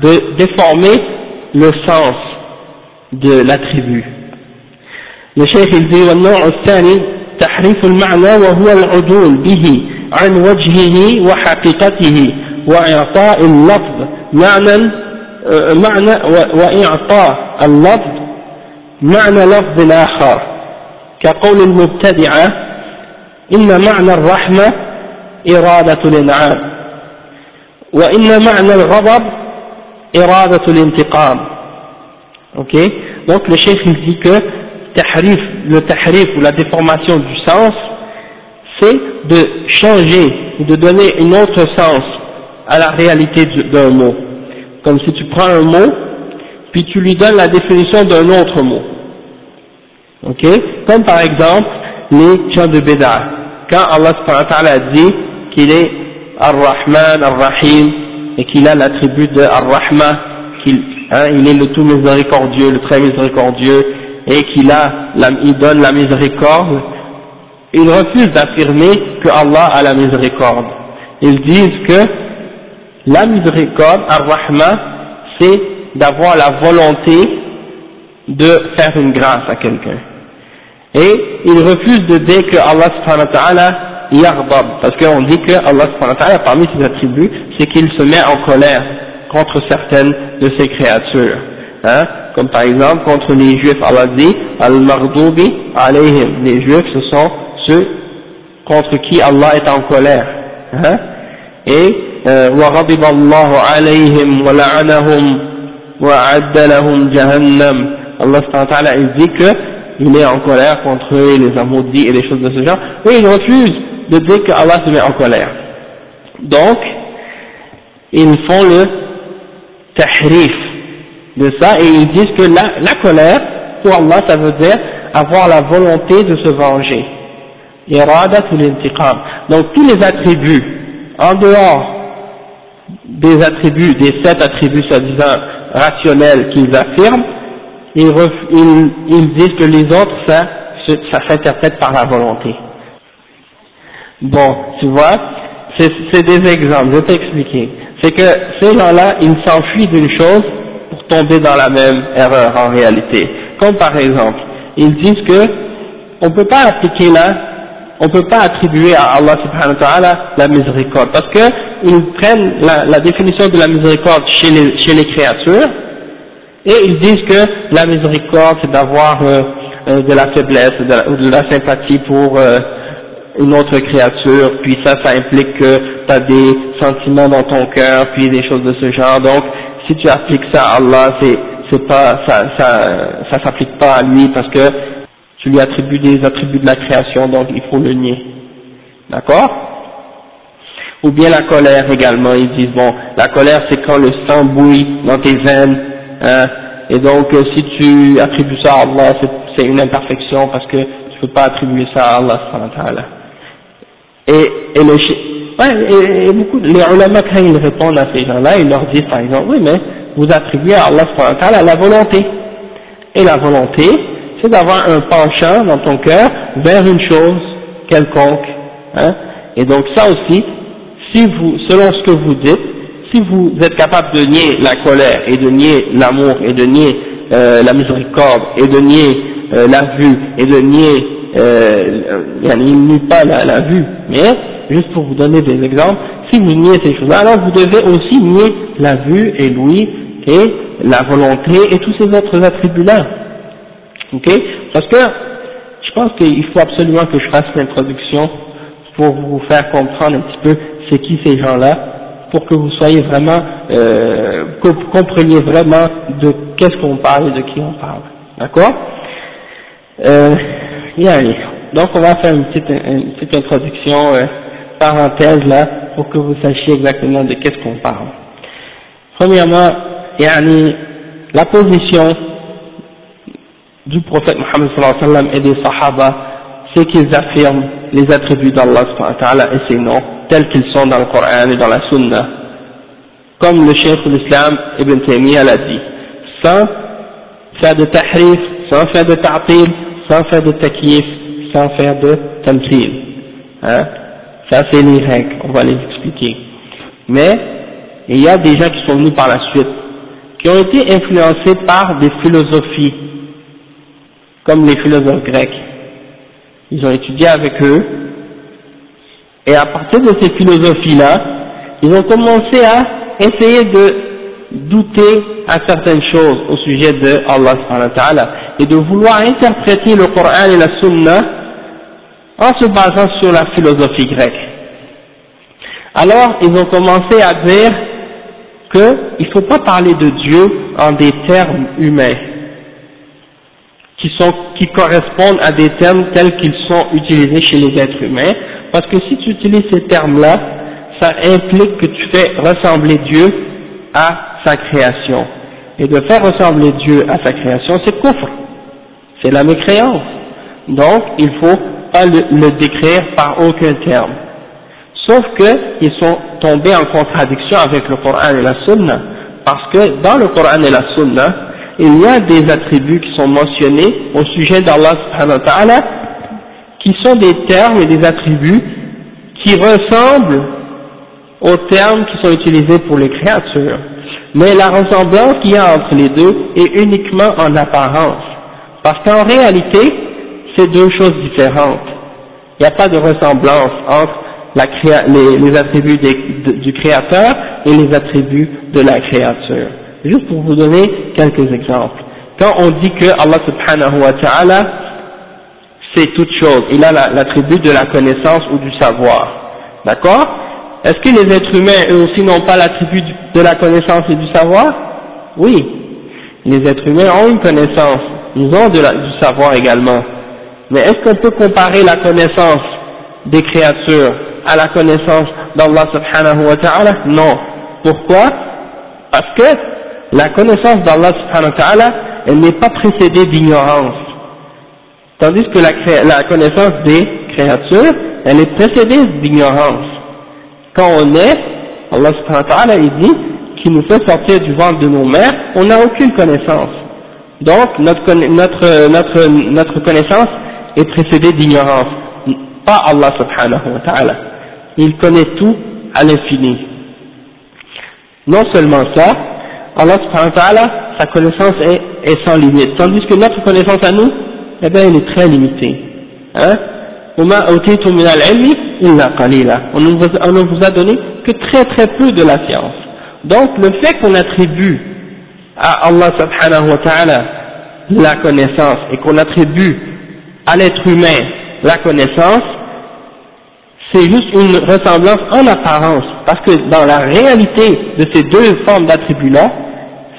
de déformer le sens de l'attribut. Le cheikh il dit, والنوع الثاني تحريف المعنى وهو العدول به عن وجهه وحقيقته وإعطاء اللفظ معنى معنى وإعطاء اللفظ معنى لفظ آخر كقول المبتدعة إن معنى الرحمة إرادة الإنعام وإن معنى الغضب إرادة الانتقام ok donc le chef il dit que tahrif, le tahrif ou la déformation du sens c'est de changer, de donner un autre sens à la réalité d'un mot. Comme si tu prends un mot, puis tu lui donnes la définition d'un autre mot. Ok Comme par exemple, les chants de Bédar. Quand Allah a dit qu'il est Ar-Rahman, Ar-Rahim, et qu'il a l'attribut de Ar-Rahman, qu'il hein, il est le tout miséricordieux, le très miséricordieux, et qu'il a, il donne la miséricorde, ils refusent d'affirmer que Allah a la miséricorde. Ils disent que la miséricorde, Ar-Rahman, c'est d'avoir la volonté de faire une grâce à quelqu'un. Et ils refusent de dire que Allah subhanahu wa ta'ala yardab, parce qu'on dit que Allah subhanahu wa ta'ala, parmi ses attributs, c'est qu'il se met en colère contre certaines de ses créatures. Hein, comme par exemple contre les juifs, Allah dit Al-Mardoubi alayhim, les juifs ce sont ceux contre qui Allah est en colère. Hein, et وغضب الله عليهم ولعنهم وأعد لهم جهنم Allah subhanahu wa ta'ala il dit que il est en colère contre eux, il les a maudits et des choses de ce genre, et il refuse de dire que Allah se met en colère. Donc, ils font le tahrif de ça, et ils disent que la, colère, pour Allah, ça veut dire avoir la volonté de se venger. Donc tous les attributs, en dehors des attributs, des sept attributs soi-disant rationnels qu'ils affirment, ils, ils, disent que les autres, ça, ça s'interprète par la volonté. Bon, tu vois, c'est des exemples, je vais t'expliquer. C'est que ces gens-là, ils s'enfuient d'une chose pour tomber dans la même erreur en réalité. Comme par exemple, ils disent que on peut pas appliquer là, on peut pas attribuer à Allah subhanahu wa ta'ala la miséricorde, parce que ils prennent la, définition de la miséricorde chez les, chez les créatures, et ils disent que la miséricorde, c'est d'avoir euh, euh, de la faiblesse ou de la sympathie pour euh, une autre créature, puis ça, ça implique que tu as des sentiments dans ton cœur, puis des choses de ce genre. Donc, si tu appliques ça à Allah, c'est c'est pas ça ça ça s'applique pas à lui parce que tu lui attribues des attributs de la création, donc il faut le nier. D'accord? Ou bien la colère également, ils disent bon, la colère c'est quand le sang bouille dans tes veines Hein, et donc, euh, si tu attribues ça à Allah, c'est une imperfection parce que tu peux pas attribuer ça à Allah. Et, et, le, ouais, et, beaucoup, les ulama, quand ils répondent à ces gens-là, ils leur disent par exemple, oui, mais vous attribuez à Allah la volonté. Et la volonté, c'est d'avoir un penchant dans ton cœur vers une chose quelconque. Hein. Et donc ça aussi, si vous, selon ce que vous dites, si vous êtes capable de nier la colère et de nier l'amour et de nier euh, la miséricorde et de nier euh, la vue et de nier, euh, il nie pas la, la, vue, mais juste pour vous donner des exemples, si vous niez ces choses-là, alors vous devez aussi nier la vue et l'ouïe et la volonté et tous ces autres attributs-là. Ok? Parce que je pense qu'il faut absolument que je fasse l'introduction pour vous faire comprendre un petit peu c'est qui ces gens-là pour que vous soyez vraiment, euh, que vous compreniez vraiment de qu'est-ce qu'on parle et de qui on parle. D'accord? Euh, Donc on va faire une petite, introduction, euh, parenthèse là, pour que vous sachiez exactement de qu'est-ce qu'on parle. Premièrement, yani, la position du prophète Mohammed sallallahu et des sahaba, c'est qu'ils affirment les attributs d'Allah et ses noms, tels qu'ils sont dans le Coran et dans la Sunna, comme le chef de l'islam Ibn Taymiyyah l'a dit, sans faire de tahrif, sans faire de ta'til, sans faire de takyif, sans faire de tamthil. Hein? Ça c'est les règles, on va les expliquer. Mais, il y a des gens qui sont venus par la suite, qui ont été influencés par des philosophies, comme les philosophes grecs. Ils ont étudié avec eux, et à partir de ces philosophies-là, ils ont commencé à essayer de douter à certaines choses au sujet de Allah et de vouloir interpréter le Coran et la Sunna en se basant sur la philosophie grecque. Alors, ils ont commencé à dire qu'il ne faut pas parler de Dieu en des termes humains, qui, sont, qui correspondent à des termes tels qu'ils sont utilisés chez les êtres humains, parce que si tu utilises ces termes-là, ça implique que tu fais ressembler Dieu à sa création. Et de faire ressembler Dieu à sa création, c'est kufr, c'est la mécréance. Donc, il faut pas le, décrire par aucun terme. Sauf qu'ils sont tombés en contradiction avec le Coran et la Sunna, parce que dans le Coran et la Sunna, il y a des attributs qui sont mentionnés au sujet d'Allah subhanahu wa ta'ala, qui sont des termes et des attributs qui ressemblent aux termes qui sont utilisés pour les créatures. Mais la ressemblance qu'il y a entre les deux est uniquement en apparence. Parce qu'en réalité, c'est deux choses différentes. Il n'y a pas de ressemblance entre les, attributs du créateur et les attributs de la créature. Juste pour vous donner quelques exemples. Quand on dit que Allah subhanahu wa ta'ala c'est toute chose, il a l'attribut de la connaissance ou du savoir. D'accord? Est-ce que les êtres humains eux aussi n'ont pas l'attribut de la connaissance et du savoir? Oui. Les êtres humains ont une connaissance, ils ont du savoir également. Mais est-ce qu'on peut comparer la connaissance des créatures à la connaissance d'Allah subhanahu wa ta'ala? Non. Pourquoi? Parce que la connaissance d'Allah subhanahu wa ta'ala, elle n'est pas précédée d'ignorance. Tandis que la, la, connaissance des créatures, elle est précédée d'ignorance. Quand on est, Allah subhanahu wa ta'ala, il dit qu'il nous fait sortir du ventre de nos mères, on n'a aucune connaissance. Donc, notre, notre, notre, notre connaissance est précédée d'ignorance. Pas Allah subhanahu wa ta'ala. Il connaît tout à l'infini. Non seulement ça, Allah subhanahu wa ta'ala, sa connaissance est, sans limite. Tandis que notre connaissance à nous, eh bien, elle est très limitée. Hein? On ne vous a donné que très très peu de la science. Donc le fait qu'on attribue à Allah subhanahu wa ta'ala la connaissance et qu'on attribue à l'être humain la connaissance, c'est juste une ressemblance en apparence, parce que dans la réalité de ces deux formes d'attributs-là,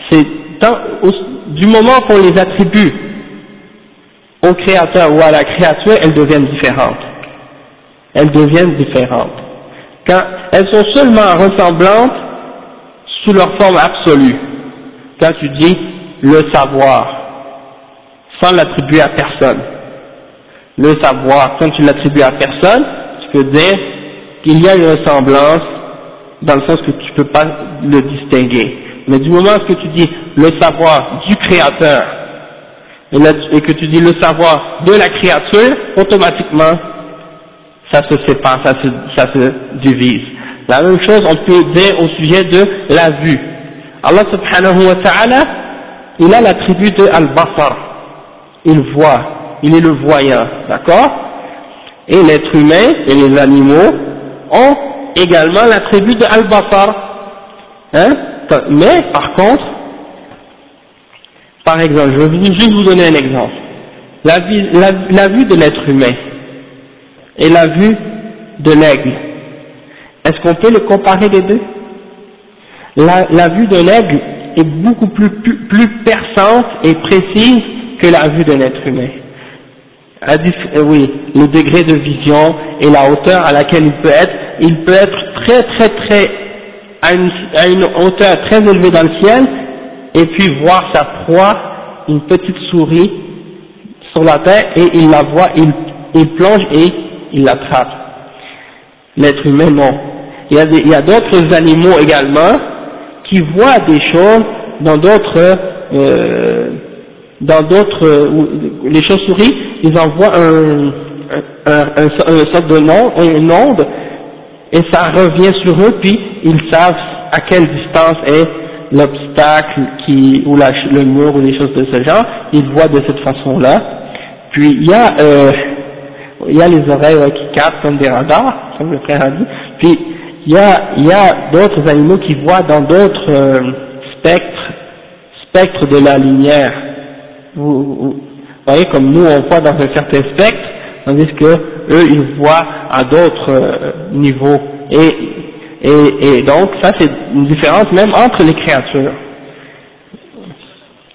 c'est du moment qu'on les attribue au créateur ou à la créature, elles deviennent différentes. Elles deviennent différentes. Quand elles sont seulement ressemblantes sous leur forme absolue. Quand tu dis le savoir, sans l'attribuer à personne. Le savoir, quand tu l'attribues à personne, tu peux dire qu'il y a une ressemblance dans le sens que tu ne peux pas le distinguer. Mais du moment que tu dis le savoir du créateur et, que tu dis le savoir de la créature, automatiquement ça se sépare, ça se, ça se divise. La même chose on peut dire au sujet de la vue. Allah subhanahu wa ta'ala, il a l'attribut de al-basar, il voit, il est le voyant, d'accord? Et l'être humain et les animaux ont également l'attribut de al-basar, hein? Mais par contre, par exemple, je vais juste vous donner un exemple. La, vue, de l'être humain et la vue de l'aigle, est-ce qu'on peut le comparer les deux? La, vue de l'aigle est beaucoup plus, plus, perçante et précise que la vue d'un être humain. Euh, oui, le degré de vision et la hauteur à laquelle il peut être, il peut être très très très à une, hauteur très élevée dans le ciel et puis voir sa proie, une petite souris, sur la terre et il la voit, il, plonge et il l'attrape. L'être humain, non. Il y a d'autres animaux également qui voient des choses dans d'autres, euh, dans d'autres, les chauves-souris, ils envoient un, un, un, un, sorte de nom, une onde, et ça revient sur eux, puis ils savent à quelle distance est l'obstacle qui ou le mur ou des choses de ce genre, ils voient de cette façon-là. Puis il y a euh, il y a les oreilles qui captent comme des radars, comme le frère a dit. Puis il y a il y a d'autres animaux qui voient dans d'autres euh, spectres spectres de la lumière. Vous, voyez comme nous on voit dans un certain spectre, tandis que eux ils voient à d'autres euh, niveaux. Et, et donc, ça c'est une différence même entre les créatures.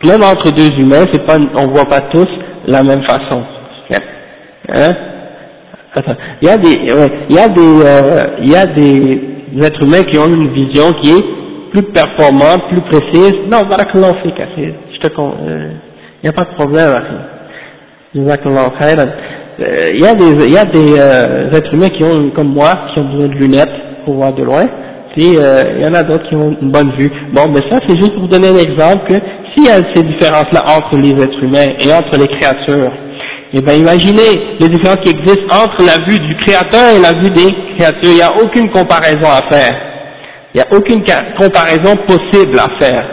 Même entre deux humains, c'est pas, on voit pas tous la même façon. Hein? Il y a des, il y a des, euh, il y a des, êtres humains qui ont une vision qui est plus performante, plus précise. Non, barakallahu fik, je te il n'y euh, a pas de problème, Jazakallahu khairan. Il euh, y a des, y a des euh, êtres humains qui ont, comme moi, qui ont besoin de lunettes pour voir de loin, puis il y en a d'autres qui ont une bonne vue. Bon, mais ça, c'est juste pour donner un exemple que s'il y a ces différences-là entre les êtres humains et entre les créatures, eh bien, imaginez les différences qui existent entre la vue du créateur et la vue des créatures. Il n'y a aucune comparaison à faire. Il n'y a aucune comparaison possible à faire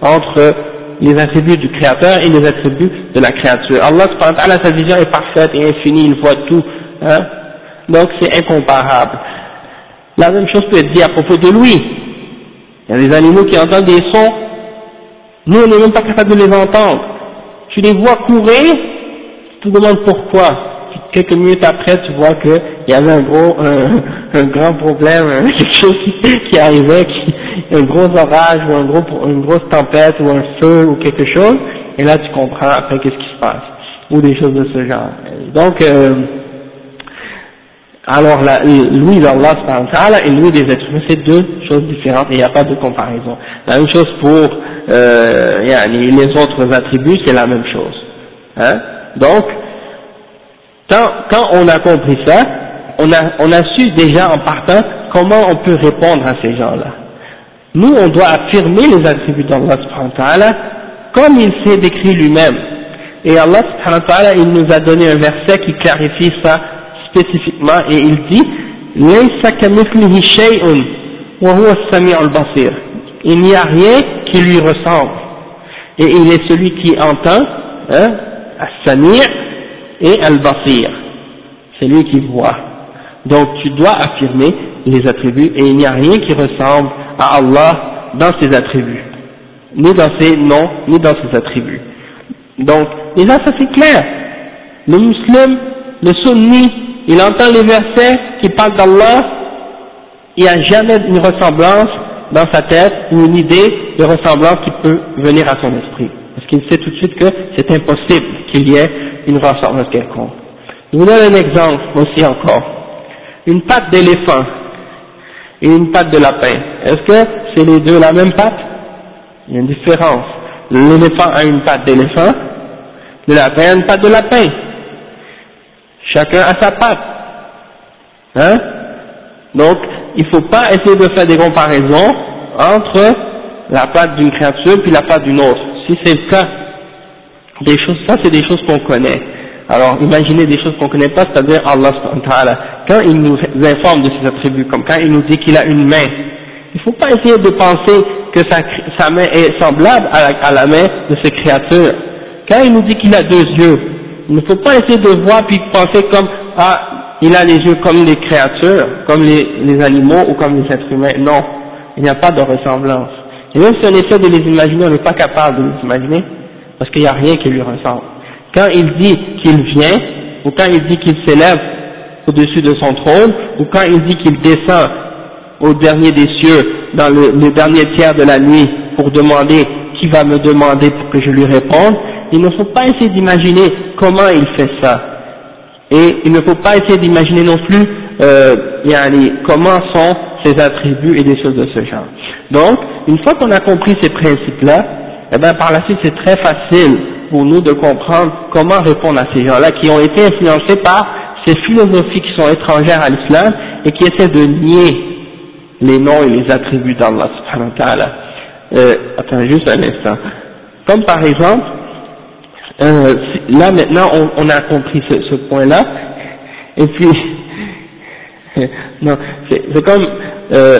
entre les attributs du créateur et les attributs de la créature. Allah subhanahu wa ta'ala, sa vision est parfaite et infinie, il voit tout. Hein? Donc c'est incomparable. La même chose peut être dit à propos de lui. Il y a des animaux qui entendent des sons, nous on n'est même pas capable de les entendre. Tu les vois courir, tu te demandes pourquoi. Quelques minutes après, tu vois qu'il y avait un gros, un, (laughs) grand problème, (laughs) quelque chose qui, arrivait, qui, un gros orage ou un gros, une grosse tempête ou un feu ou quelque chose, et là tu comprends après qu'est-ce qui se passe, ou des choses de ce genre. Donc, euh, alors la, l'ouïe d'Allah et l'ouïe des êtres humains, c'est deux choses différentes il n'y a pas de comparaison. La même chose pour euh, les autres attributs, c'est la même chose. Hein? Donc, quand, on a compris ça, on a, on a su déjà en partant comment on peut répondre à ces gens-là. Nous, on doit affirmer les attributs d'Allah comme il s'est décrit lui-même. Et Allah il nous a donné un verset qui clarifie ça spécifiquement et il dit Il n'y a rien qui lui ressemble. Et il est celui qui entend, hein, As-Sami' et Al-Basir. C'est lui qui voit. Donc tu dois affirmer les attributs et il n'y a rien qui ressemble à Allah dans ses attributs, ni dans ses noms, ni dans ses attributs. Donc, déjà ça c'est clair. Le musulman, le sunni, il entend les versets qui parlent d'Allah, il n'y a jamais une ressemblance dans sa tête ou une idée de ressemblance qui peut venir à son esprit. Parce qu'il sait tout de suite que c'est impossible qu'il y ait une ressemblance quelconque. Je vous donne un exemple aussi encore. Une patte d'éléphant et une patte de lapin. Est-ce que c'est les deux la même patte? Il y a une différence. L'éléphant a une patte d'éléphant, le lapin a une patte de lapin. Chacun a sa patte. Hein? Donc, il ne faut pas essayer de faire des comparaisons entre la patte d'une créature puis la patte d'une autre. Si c'est le cas, des choses, ça c'est des choses qu'on connaît. Alors, imaginez des choses qu'on ne connaît pas, c'est-à-dire Allah quand il nous informe de ses attributs, comme quand il nous dit qu'il a une main, il ne faut pas essayer de penser que sa, sa main est semblable à la, main de ses créatures. Quand il nous dit qu'il a deux yeux, il ne faut pas essayer de voir puis penser comme ah il a les yeux comme les créatures, comme les, les animaux ou comme les êtres humains. Non, il n'y a pas de ressemblance. Et même si on essaie de les imaginer, on n'est pas capable de les imaginer parce qu'il n'y a rien qui lui ressemble. Quand il dit qu'il vient, ou quand il dit qu'il s'élève au-dessus de son trône, ou quand il dit qu'il descend au dernier des cieux, dans le, dernier tiers de la nuit, pour demander qui va me demander pour que je lui réponde, il ne faut pas essayer d'imaginer comment il fait ça. Et il ne faut pas essayer d'imaginer non plus euh, comment sont ses attributs et des choses de ce genre. Donc, une fois qu'on a compris ces principes-là, eh bien par la suite c'est très facile pour nous de comprendre comment répondre à ces gens-là qui ont été influencés par ces philosophies qui sont étrangères à l'islam et qui essaient de nier les noms et les attributs d'Allah subhanahu wa ta'ala. Euh, attends juste un instant. Comme par exemple, euh, là maintenant on, on, a compris ce, ce point-là, et puis, (laughs) non, c'est comme, euh,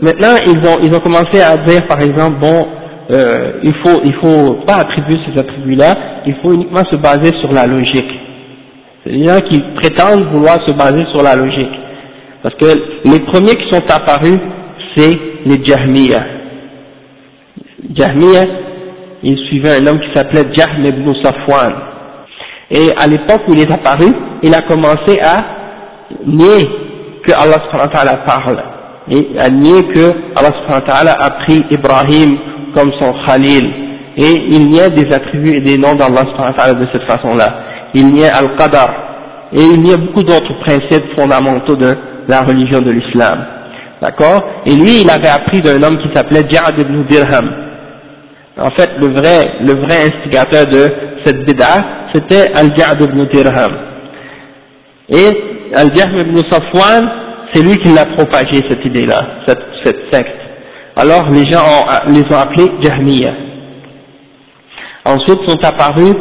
maintenant ils ont, ils ont commencé à dire par exemple, bon, euh, il faut, il faut pas attribuer ces attributs-là, il faut uniquement se baser sur la logique. C'est des gens qui prétendent vouloir se baser sur la logique. Parce que les premiers qui sont apparus, c'est les Jahmiya. Jahmiya, il suivait un homme qui s'appelait Jahm ibn Safwan. Et à l'époque où il est apparu, il a commencé à nier que Allah subhanahu parle. Et à nier que Allah subhanahu a pris Ibrahim comme son Khalil. Et il niait des attributs et des noms d'Allah subhanahu de cette façon-là. Il niait Al-Qadar. Et il a beaucoup d'autres principes fondamentaux de la religion de l'islam. d'accord? Et lui, il avait appris d'un homme qui s'appelait Ja'ad ibn Dirham. En fait, le vrai, le vrai instigateur de cette bid'a, c'était Al-Ja'ad ibn Dirham. Et Al-Jahm ibn Safwan, c'est lui qui l'a propagé cette idée-là, cette, cette secte. Alors les gens les ont appelés Jahmiya. Ensuite sont apparus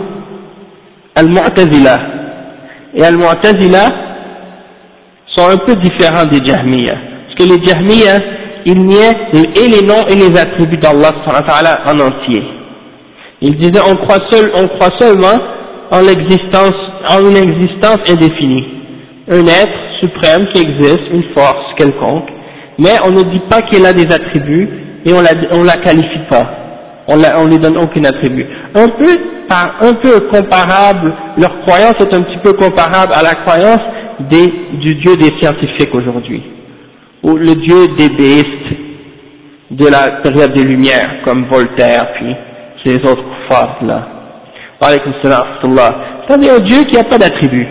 Al-Mu'tazila. Et Al-Mu'tazila sont un peu différents des Jahmiya. Parce que les Jahmiya, ils niaient et les noms et les attributs d'Allah en entier. Ils disaient on croit, seul, on croit seulement en l'existence, en une existence indéfinie. Un être suprême qui existe, une force quelconque, mais on ne dit pas qu'il a des attributs et on la, on la qualifie pas. On ne lui donne aucun attribut. Un peu, comparable, leur croyance est un petit peu comparable à la croyance du Dieu des scientifiques aujourd'hui, ou le Dieu des déistes de la période des Lumières, comme Voltaire, puis ces autres kuffars là. C'est-à-dire un Dieu qui n'a pas d'attribut,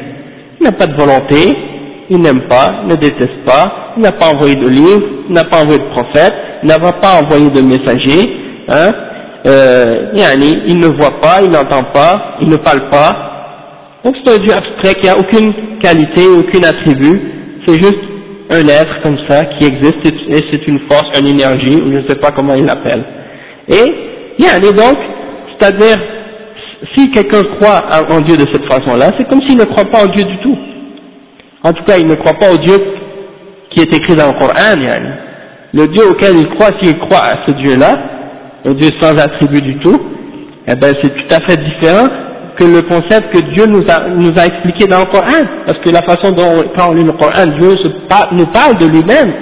il n'a pas de volonté, il n'aime pas, ne déteste pas, il n'a pas envoyé de livre, il n'a pas envoyé de prophète, il n'a pas envoyé de messager, hein, euh, il ne voit pas, il n'entend pas, il ne parle pas. Donc c'est un Dieu abstrait qui n'a aucune qualité, aucun attribut, c'est juste un être comme ça qui existe et c'est une force, une énergie, ou je ne sais pas comment il l'appelle. Et, yani donc, c'est-à-dire, si quelqu'un croit en Dieu de cette façon-là, c'est comme s'il ne croit pas en Dieu du tout. En tout cas, il ne croit pas au Dieu qui est écrit dans le Coran. Le Dieu auquel il croit, s'il croit à ce Dieu-là, un Dieu sans attribut du tout, eh ben c'est tout à fait différent que le concept que Dieu nous a, nous a expliqué dans le Coran. Parce que la façon dont, quand on lit le Coran, Dieu nous parle de lui-même.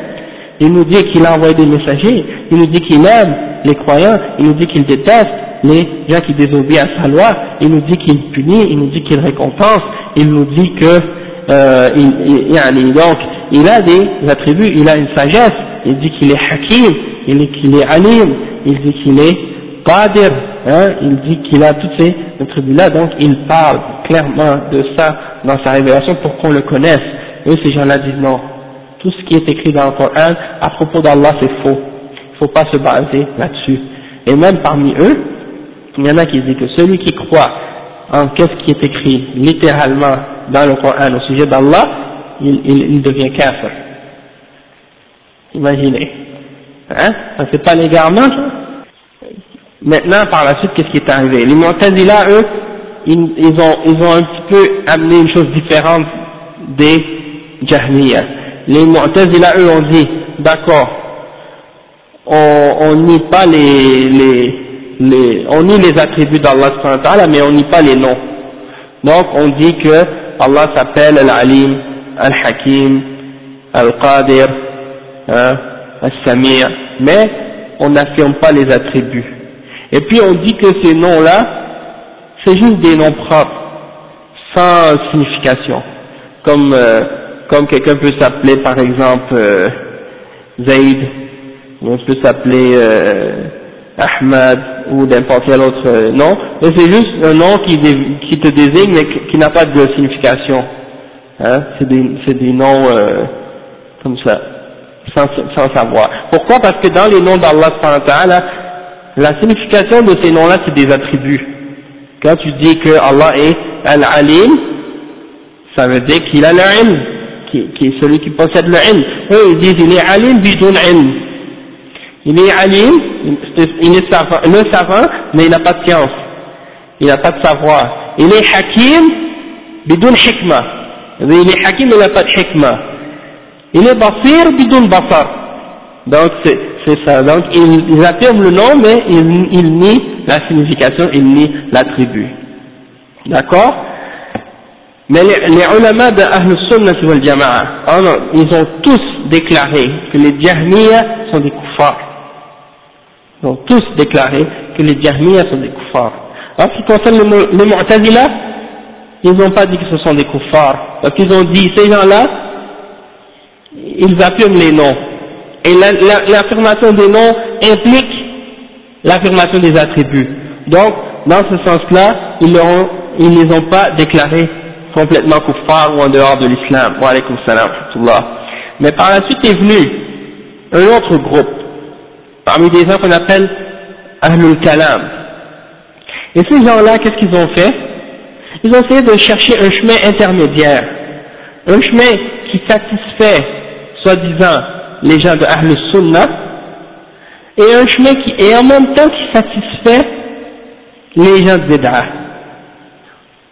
Il nous dit qu'il a envoyé des messagers, il nous dit qu'il aime les croyants, il nous dit qu'il déteste les gens qui désobéissent à sa loi, il nous dit qu'il punit, il nous dit qu'il récompense, il nous dit que euh, il, il, donc, il a des attributs, il a une sagesse, il dit qu'il est hakim, il dit qu'il est alim, il dit qu'il est qadir, hein, il dit qu'il a tous ces attributs-là, donc il parle clairement de ça dans sa révélation pour qu'on le connaisse. Eux, ces gens-là disent non, tout ce qui est écrit dans le Coran à propos d'Allah c'est faux, il ne faut pas se baser là-dessus. Et même parmi eux, il y en a qui disent que celui qui croit en qu'est-ce qui est écrit littéralement dans le Coran au sujet d'Allah, il, il, il, devient kafir. Imaginez. Hein? Ça c'est pas légalement ça? Maintenant, par la suite, qu'est-ce qui est arrivé? Les Mu'tazila, eux, ils, ont, ils ont un petit peu amené une chose différente des Jahmiya. Les Mu'tazila, eux, ont dit, d'accord, on, nie pas les, les, on nie les attributs d'Allah, mais on nie pas les noms. Donc, on dit que Allah s'appelle Al-Alim, Al-Hakim, Al-Qadir, hein, Al-Samir, mais on n'affirme pas les attributs. Et puis on dit que ces noms-là, c'est juste des noms propres, sans signification. Comme, euh, comme quelqu'un peut s'appeler par exemple euh, Zayd, ou on peut s'appeler euh, Ahmad, ou n'importe quel autre euh, nom, mais c'est juste un nom qui, qui te désigne mais qui, n'a pas de signification. Hein, c'est des, des, noms euh, comme ça, sans, sans, savoir. Pourquoi? Parce que dans les noms d'Allah, la signification de ces noms-là, c'est des attributs. Quand tu dis que Allah est Al-Alim, ça veut dire qu'il a le ilm, qui, qui, est celui qui possède le ilm. Eux, ils disent il est Alim bidun ilm. Il est alim, il est savant, le savant, mais il n'a pas de science. Il n'a pas de savoir. Il est hakim, bidun hikma. Il est hakim, il n'a pas de hikma. Il est basir, bidun basar. Donc c'est ça. Donc ils, affirment le nom, mais ils, ils nient la signification, ils nient l'attribut. D'accord? Mais les, les ulama de Ahl Sunnah wal Jama'a, oh ils ont tous déclaré que les Jahmiya sont des kuffars ils ont tous déclaré que les Jahmiyyah sont des kuffars. En ce qui concerne les, Mu'tazila, ils n'ont pas dit que ce sont des kuffars. Parce qu'ils ont dit, ces gens-là, ils affirment les noms. Et l'affirmation des noms implique l'affirmation des attributs. Donc, dans ce sens-là, ils ne les ont pas déclarés complètement kuffars ou en dehors de l'islam. Wa Mais par la suite est venu un autre groupe, parmi des gens qu'on appelle Ahlul Kalam. Et ces gens-là, qu'est-ce qu'ils ont fait? Ils ont essayé de chercher un chemin intermédiaire, un chemin qui satisfait, soi-disant, les gens de Ahlul Sunnah, et un chemin qui est en même temps qui satisfait les gens de Bid'ah.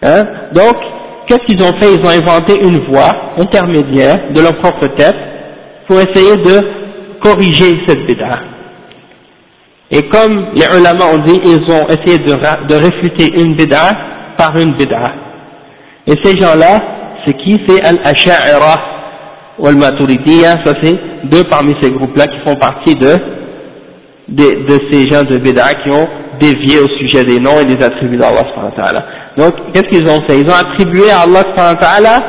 Hein? Donc, qu'est-ce qu'ils ont fait? Ils ont inventé une voie intermédiaire de leur propre tête pour essayer de corriger cette bid'a. Et comme les ulama ont dit, ils ont essayé de, de réfuter une bid'a par une bid'a. Et ces gens-là, c'est qui? C'est Al-Asha'ira ou Al-Maturidiyya, ça c'est deux parmi ces groupes-là qui font partie de, de, ces gens de bid'a qui ont dévié au sujet des noms et des attributs d'Allah Donc, qu'est-ce qu'ils ont fait? Ils ont attribué à Allah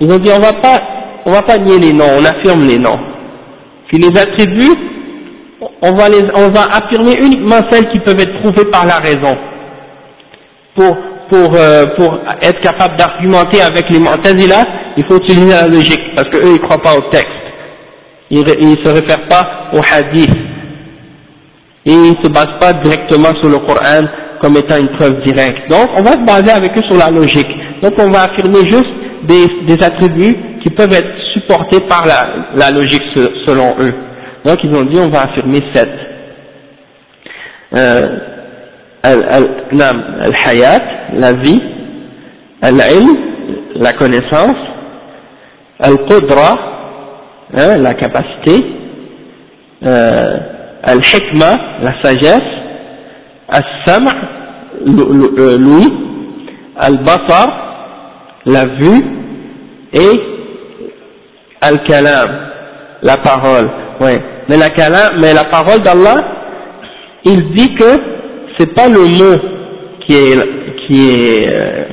ils ont dit on va pas, on va pas nier les noms, on affirme les noms. Puis les attributs, on va, les, on va affirmer uniquement celles qui peuvent être prouvées par la raison. Pour, pour, euh, pour être capable d'argumenter avec les Mu'tazila, il faut utiliser la logique, parce qu'eux ils croient pas au texte. Ils ne se réfèrent pas au hadith. Et ils ne se basent pas directement sur le Coran comme étant une preuve directe. Donc on va se baser avec eux sur la logique. Donc on va affirmer juste des, attributs qui peuvent être supportés par la, la logique selon eux. Donc ils ont dit on va affirmer sept. Euh, al-hayat, la vie, al-ilm, la connaissance, al-qudra, hein, la capacité, euh, al-hikma, la sagesse, al-sam' l'ouïe, al-basar, la vue, et al-kalam, la parole, ouais. Mais la kalam, mais la parole d'Allah, il dit que c'est pas le mot qui est, qui est, euh,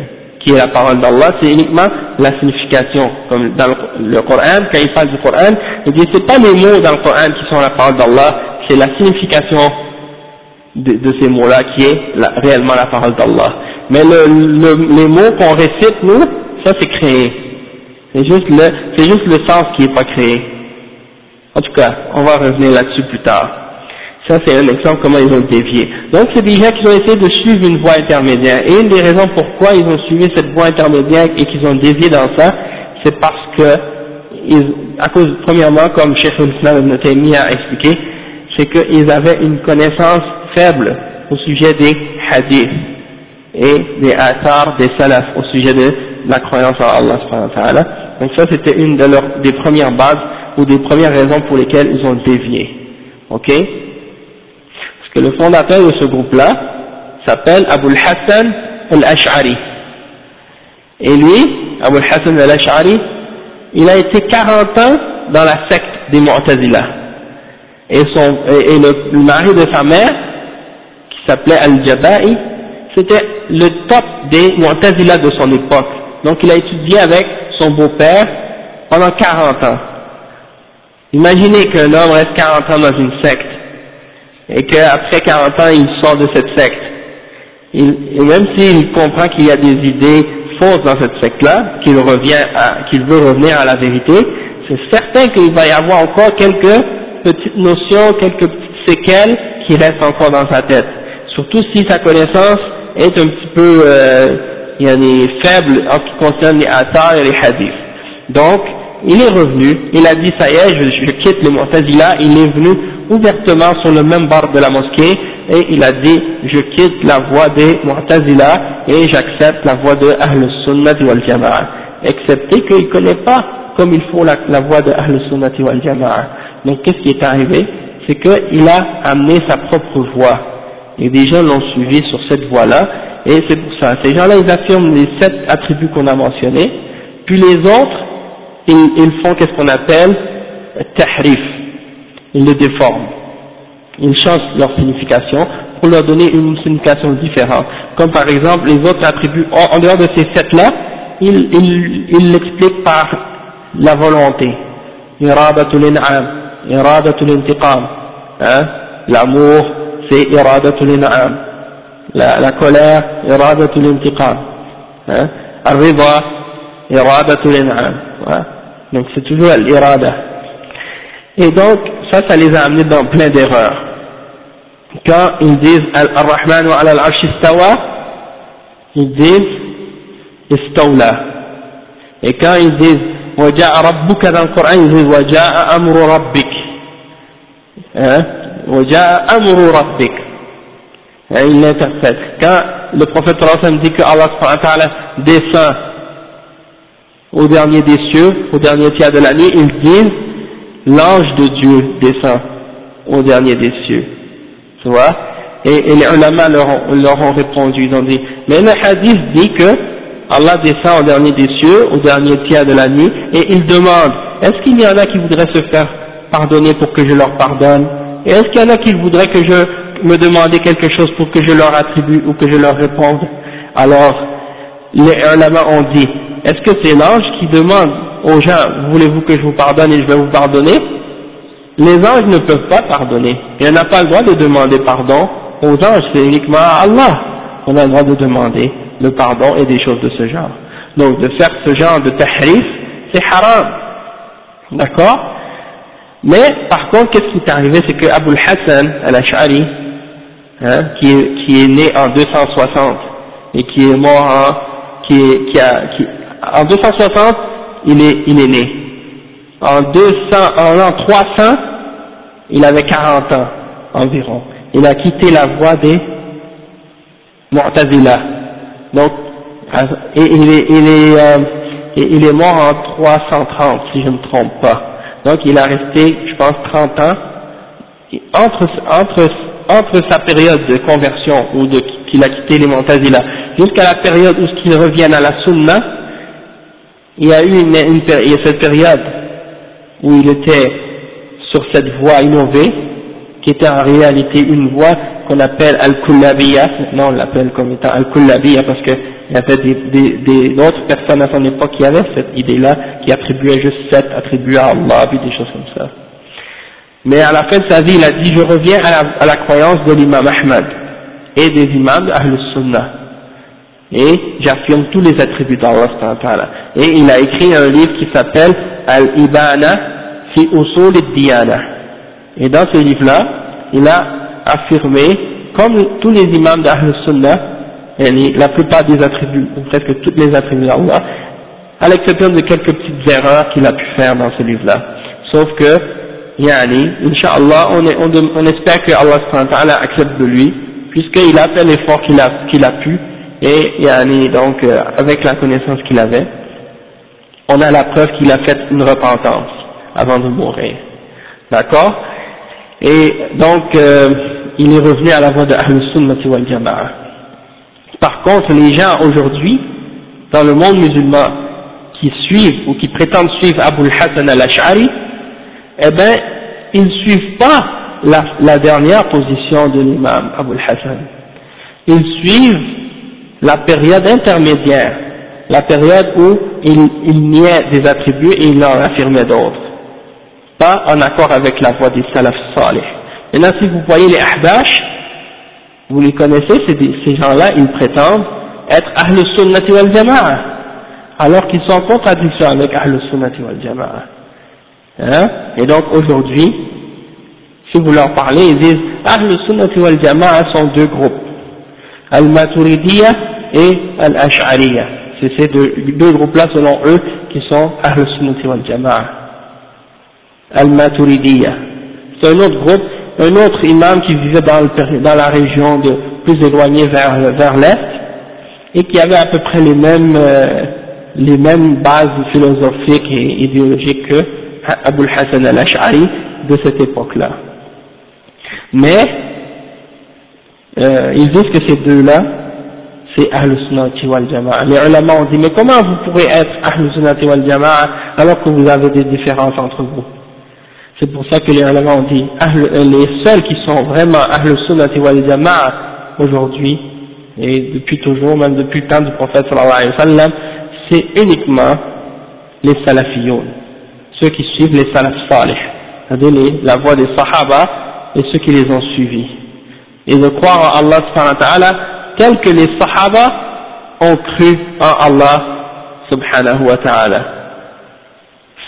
qui est la parole d'Allah, c'est uniquement la signification. Comme dans le, Coran, quand il parle du Coran, il dit c'est pas les mots dans le Coran qui sont la parole d'Allah, c'est la signification de, ces mots-là qui est réellement la parole d'Allah. Mais le, le, les mots qu'on récite, nous, ça c'est créé. C'est juste le, c'est juste le sens qui n'est pas créé. En tout cas, on va revenir là-dessus plus tard. Ça, c'est un exemple comment ils ont dévié. Donc, c'est des gens qui ont essayé de suivre une voie intermédiaire. Et une des raisons pourquoi ils ont suivi cette voie intermédiaire et qu'ils ont dévié dans ça, c'est parce que, ils, à cause, premièrement, comme Cheikh al-Islam ibn Taymiyyah a expliqué, c'est qu'ils avaient une connaissance faible au sujet des hadiths et des athars des salafs au sujet de la croyance en Allah. Donc ça c'était une de leurs, des premières bases ou des premières raisons pour lesquelles ils ont dévié. Ok? Le fondateur de ce groupe-là s'appelle Abu hassan al-Ash'ari. Et lui, Abu hassan al-Ash'ari, il a été 40 ans dans la secte des Mu'tazila. Et, son, et, le, mari de sa mère, qui s'appelait Al-Jaba'i, c'était le top des Mu'tazila de son époque. Donc il a étudié avec son beau-père pendant 40 ans. Imaginez qu'un homme reste 40 ans dans une secte et qu'après 40 ans il sort de cette secte. Il, et même s'il comprend qu'il y a des idées fausses dans cette secte-là, qu'il revient qu'il veut revenir à la vérité, c'est certain qu'il va y avoir encore quelques petites notions, quelques petites séquelles qui restent encore dans sa tête. Surtout si sa connaissance est un petit peu euh, il y a des faibles en ce qui concerne les athars et les hadiths. Donc, il est revenu, il a dit ça y est, je, quitte le Mu'tazila, il est venu ouvertement sur le même bord de la mosquée et il a dit je quitte la voie des Mu'tazila et j'accepte la voie de Ahl Sunnah wal Jama'a. Excepté qu'il ne connaît pas comme il faut la, la voie de Ahl Sunnah wal Jama'a. Donc qu'est-ce qui est arrivé? C'est qu'il a amené sa propre voie. Et des gens l'ont suivi sur cette voie-là. Et c'est pour ça, ces gens-là, ils affirment les sept attributs qu'on a mentionnés, puis les autres, ils, ils font qu'est-ce qu'on appelle tahrif, ils le déforment, ils changent leur signification pour leur donner une signification différente. Comme par exemple, les autres attributs, en, dehors de ces sept-là, ils il, l'expliquent par la volonté. Iradatul in'am, iradatul intiqam, hein, l'amour, c'est iradatul in'am la, la colère, iradatul intiqam. Hein? Ar-rida, iradatul in'am. Donc c'est toujours l'irada. Et donc, ça, ça les a amenés dans plein d'erreurs. Quand ils disent Al-Rahman wa al-Arsh istawa, ils disent Istawla. Et quand ils disent Waja'a rabbuka dans le Coran, ils disent Waja'a amru rabbik. Hein? Waja'a amru rabbik. Ils l'interprètent. Quand le prophète sallallahu dit que Allah descend au dernier des cieux, au dernier tiers de la nuit, ils disent l'ange de Dieu descend au dernier des cieux. Tu vois? Et, les ulama leur ont, leur ont répondu, ils ont dit, mais le hadith dit que Allah descend au dernier des cieux, au dernier tiers de la nuit, et il demande, est-ce qu'il y en a qui voudraient se faire pardonner pour que je leur pardonne? Et est-ce qu'il y en a qui voudraient que je me demande quelque chose pour que je leur attribue ou que je leur réponde? Alors, les ulama ont dit, est-ce que c'est l'ange qui demande aux gens, voulez-vous que je vous pardonne et je vais vous pardonner? Les anges ne peuvent pas pardonner. Et on n'a pas le droit de demander pardon aux anges, c'est uniquement à Allah qu'on a le droit de demander le pardon et des choses de ce genre. Donc de faire ce genre de tahrif, c'est haram. D'accord? Mais par contre, qu'est-ce qui est arrivé? C'est que Abu Hassan al-Ash'ari, hein, qui, est, né en 260 et qui est mort en, qui a, qui, en 260, il est, il est né. En 200, en l'an 300, il avait 40 ans environ. Il a quitté la voie des Mu'tazila. Donc, il est, il est, euh, il est mort en 330, si je ne me trompe pas. Donc, il a resté, je pense, 30 ans. Entre, entre, entre sa période de conversion, ou de qu'il a quitté les Mu'tazila, jusqu'à la période où il revienne à la Sunna, il y a eu une, une, a cette période où il était sur cette voie innovée, qui était en réalité une voie qu'on appelle Al-Kullabiya, non on l'appelle comme étant Al-Kullabiya parce qu'il y avait des, des, des autres personnes à son époque qui avaient cette idée-là, qui attribuaient juste sept attributs à Allah, puis des choses comme ça. Mais à la fin de sa vie, il a dit, je reviens à la, croyance de l'imam Ahmad et des imams de Sunnah et j'affirme tous les attributs d'Allah et il a écrit un livre qui s'appelle Al-Ibana fi usul diyana et dans ce livre-là il a affirmé comme tous les imams d'Ahl Sunnah la plupart des attributs ou presque tous les attributs d'Allah à l'exception de quelques petites erreurs qu'il a pu faire dans ce livre-là. Sauf que yani, Inch'Allah on, on, espère que Allah accepte de lui puisqu'il a fait l'effort qu'il qu'il a pu et yani, donc euh, avec la connaissance qu'il avait, on a la preuve qu'il a fait une repentance avant de mourir. D'accord? Et donc euh, il est revenu à la voie de Ahl-Sunnah wal Jama'a. Par contre, les gens aujourd'hui, dans le monde musulman, qui suivent ou qui prétendent suivre Abu Hassan al-Ash'ari, eh bien, ils ne suivent pas la, la dernière position de l'imam Abu Hassan. Ils suivent la période intermédiaire, la période où il, il niait des attributs et il en affirmait d'autres, pas en accord avec la voix des salaf salih. Maintenant, si vous voyez les ahbash, vous les connaissez, ces gens-là, ils prétendent être Ahl Sunnati wal Jama'a, alors qu'ils sont en contradiction avec Ahl Sunnati wal Jama'a. Hein? Et donc aujourd'hui, si vous leur parlez, ils disent Ahl Sunnati wal Jama'a sont deux groupes. Al-Maturidiyya et Al-Ash'ariyya. C'est ces deux, groupes-là, selon eux, qui sont Ahl-Sunnati wal Jama'a. Al-Maturidiyya. C'est un autre groupe, un autre imam qui vivait dans, la région de, plus éloignée vers, l'Est, et qui avait à peu près les mêmes, euh, les mêmes bases philosophiques et idéologiques que Abu Hassan al-Ash'ari de cette époque-là. Mais, euh, ils disent que ces deux-là, c'est Ahl Sunnati wal Jama'a. Les ulama ont dit, mais comment vous pourrez être Ahl Sunnati wal Jama'a alors que vous avez des différences entre vous? C'est pour ça que les ulama ont dit, euh, les seuls qui sont vraiment Ahl Sunnati wal Jama'a aujourd'hui, et depuis toujours, même depuis le temps du prophète sallallahu alayhi wa sallam, c'est uniquement les salafiyoun, ceux qui suivent les salaf salih, c'est-à-dire la voie des sahaba et ceux qui les ont suivis et de croire en Allah subhanahu wa ta'ala tel que les sahaba ont cru en Allah subhanahu wa ta'ala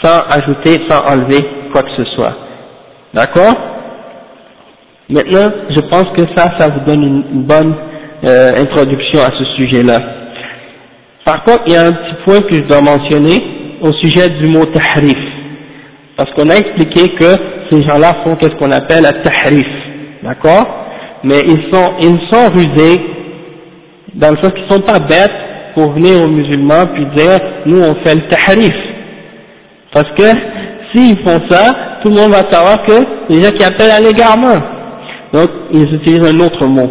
sans ajouter, sans enlever quoi que ce soit D'accord? Maintenant, je pense que ça, ça vous donne une, bonne euh, introduction à ce sujet-là. Par contre, il y a un petit point que je dois mentionner au sujet du mot tahrif. Parce qu'on a expliqué que ces gens-là font qu'est-ce qu'on appelle un tahrif. D'accord? Mais ils sont, ils sont rusés dans le sens qu'ils sont pas bêtes pour venir aux musulmans puis dire nous on fait le tahrif. Parce que s'ils font ça, tout le monde va savoir que les gens qui appellent à l'égarement. Donc ils utilisent un autre mot.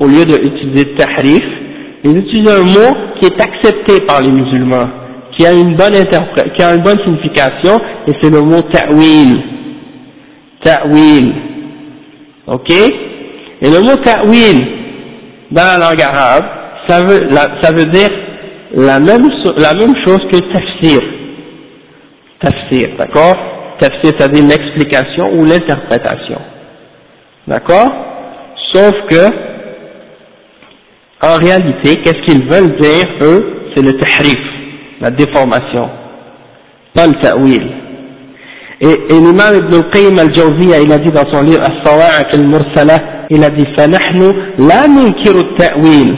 Au lieu d'utiliser tahrif, ils utilisent un mot qui est accepté par les musulmans, qui a une bonne qui a une bonne signification, et c'est le mot ta'wil. Ta'wil. Ok? Et le mot ta'wil, dans la langue arabe, ça veut, ça veut dire la même, la même chose que tafsir. Tafsir, d'accord? Tafsir, ça veut dire l'explication ou l'interprétation. D'accord? Sauf que, en réalité, qu'est-ce qu'ils veulent dire, eux? C'est le tahrif, la déformation, pas le ta'wil. Et, et l'imam Ibn al-Qayyim al-Jawziyya, il a dit dans son livre As-Sawa'iq al-Mursala, il a dit فَنَحْنُ لَا نُنْكِرُ التَّأْوِيل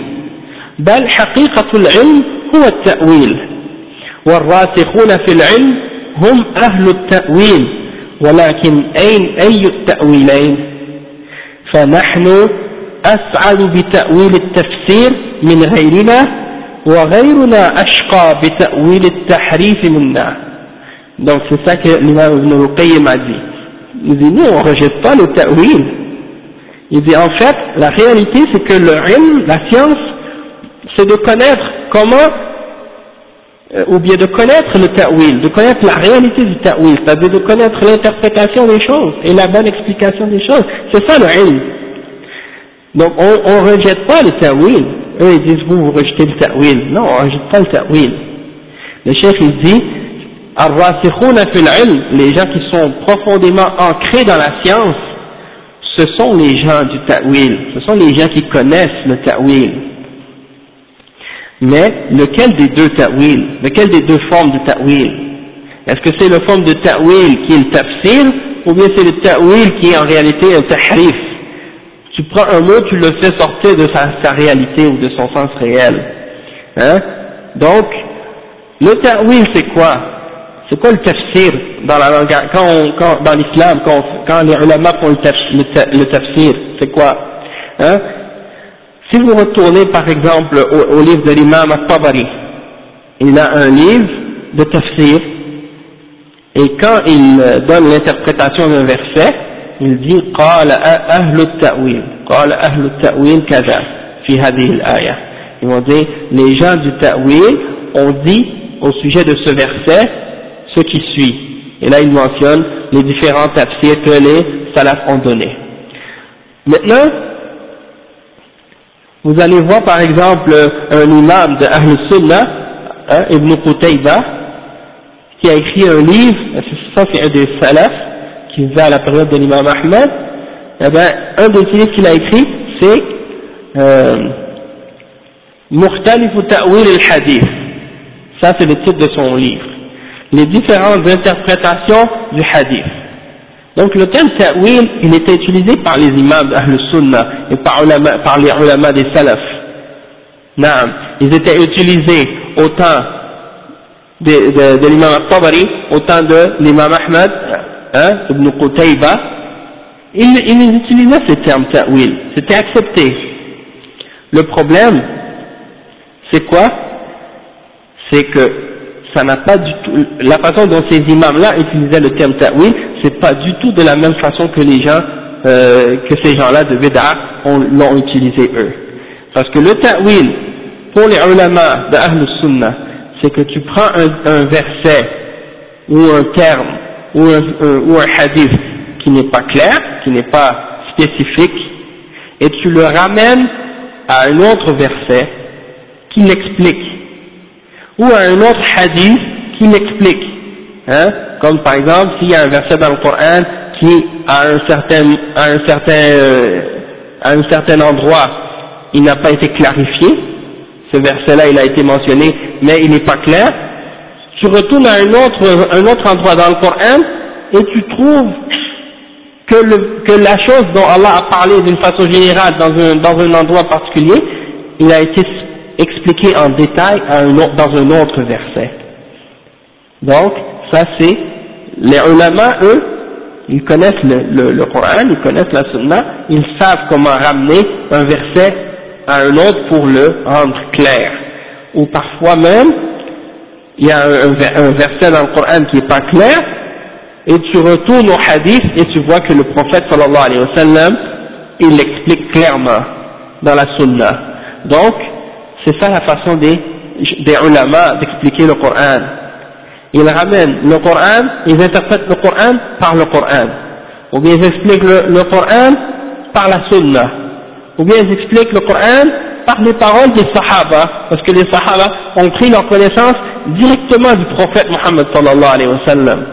بل حقيقة العلم هو التأويل والراسخون في العلم هم أهل التأويل ولكن أين أي التأويلين؟ فنحن أسعد بتأويل التفسير من غيرنا وغيرنا أشقى بتأويل التحريف منا. Donc c'est ça que l'imam Ibn al-Qayyim a dit il dit nous on rejette pas le ta'wil il dit en fait la réalité c'est que le ilm, la science c'est de connaître comment euh, ou bien de connaître le ta'wil, de connaître la réalité du ta'wil, c'est-à-dire de connaître l'interprétation des choses et la bonne explication des choses. C'est ça le ilm. Donc on ne rejette pas le ta'wil. Eux ils disent vous, vous rejetez le ta'wil. Non, on ne rejette pas le ta'wil. Le chef il dit les gens qui sont profondément ancrés dans la science, ce sont les gens du ta'wil, ce sont les gens qui connaissent le ta'wil. Mais lequel des deux ta'wil, lequel des deux formes de ta'wil? Est-ce que c'est la forme de ta'wil qui est le tafsir, ou bien c'est le ta'wil qui est en réalité un tahrif? Tu prends un mot, tu le fais sortir de sa, réalité ou de son sens réel. Hein? Donc, le ta'wil c'est quoi? C'est quoi le tafsir dans la langue, quand, dans l'islam, quand, les ulama font le tafsir, c'est quoi hein si vous retournez par exemple au, livre de l'imam al-Tabari, il a un livre de tafsir, et quand il donne l'interprétation d'un verset, il dit قال أهل التأويل قال أهل التأويل كذا في هذه الآية ils vont dire les gens du ta'wil ont dit au sujet de ce verset ce qui suit et là il mentionne les différents tafsirs que les salafs ont donnés maintenant vous allez voir par exemple un imam de Ahl Sunnah, hein, Ibn Qutayba, qui a écrit un livre, ça c'est un des salafs, qui vivait à la période de l'imam Ahmed, eh ben, un des livres qu'il a écrit, c'est euh, Mukhtalif Ta'wil al-Hadith. Ça c'est le titre de son livre. Les différentes interprétations du hadith. Donc le terme ta'wil, il était utilisé par les imams d'Ahl Sunnah et par, par les ulama des salaf. Naam, ils étaient utilisés au temps de, l'imam al-Tabari, au temps de l'imam Ahmad, hein, ibn Qutayba. Ils, ils utilisaient ces termes ta'wil, c'était accepté. Le problème, c'est quoi? C'est que ça n'a pas du tout, la façon dont ces imams-là utilisaient le terme ta'wil, c'est pas du tout de la même façon que les gens, euh, que ces gens-là de Bid'a l'ont utilisé eux. Parce que le ta'wil, pour les ulama de Ahl Sunnah, c'est que tu prends un, verset, ou un terme, ou un, ou un hadith qui n'est pas clair, qui n'est pas spécifique, et tu le ramènes à un autre verset qui l'explique, ou à un autre hadith qui l'explique. Hein? Comme par exemple s'il y a un verset dans le Coran qui à un certain à un certain euh, à un certain endroit il n'a pas été clarifié ce verset là il a été mentionné mais il n'est pas clair tu retournes à un autre un autre endroit dans le Coran et tu trouves que, le, que la chose dont Allah a parlé d'une façon générale dans un, dans un endroit particulier, il a été expliqué en détail dans un autre verset. Donc, ça c'est, les ulama, eux, ils connaissent le, le, Coran, ils connaissent la Sunna, ils savent comment ramener un verset à un autre pour le rendre clair. Ou parfois même, il y a un, un verset dans le Coran qui n'est pas clair, et tu retournes au hadith et tu vois que le prophète sallallahu alayhi wa sallam, il l'explique clairement dans la sunna. Donc, c'est ça la façon des, des ulama d'expliquer le Coran. Ils ramènent le Coran, ils interprètent le Coran par le Coran. Ou bien ils expliquent le, le Coran par la sunna. Ou bien ils expliquent le Coran par les paroles des Sahaba, parce que les Sahaba ont pris leur connaissance directement du prophète Muhammad sallallahu alayhi wa sallam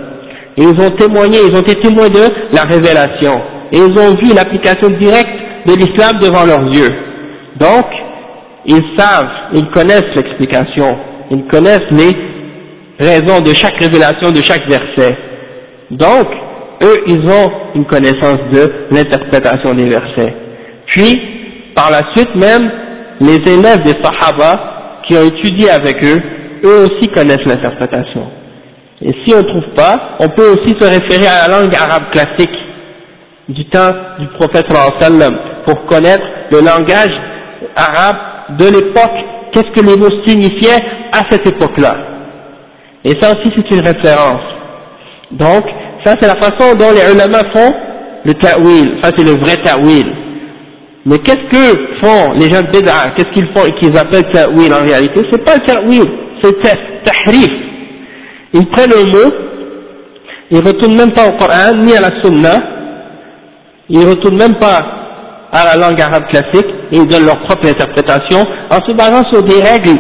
et ils ont témoigné, ils ont été témoins de la révélation, et ils ont vu l'application directe de l'islam devant leurs yeux. Donc, ils savent, ils connaissent l'explication, ils connaissent les raisons de chaque révélation, de chaque verset. Donc, eux, ils ont une connaissance de l'interprétation des versets. Puis, par la suite même, les élèves des Sahaba qui ont étudié avec eux, eux aussi connaissent l'interprétation. Et si on ne trouve pas, on peut aussi se référer à la langue arabe classique du temps du prophète pour connaître le langage arabe de l'époque, qu'est-ce que les mots signifiaient à cette époque-là. Et ça aussi c'est une référence. Donc, ça c'est la façon dont les ulama font le ta'wil, ça c'est le vrai ta'wil. Mais qu'est-ce que font les gens de Bid'a, qu'est-ce qu'ils font et qu'ils appellent ta'wil en réalité? C'est pas le ta'wil, c'est tahrif ils prennent un mot, ils ne retournent même pas au Coran, ni à la Sunna, ils ne retournent même pas à la langue arabe classique, ils donnent leur propre interprétation, en se basant sur des règles,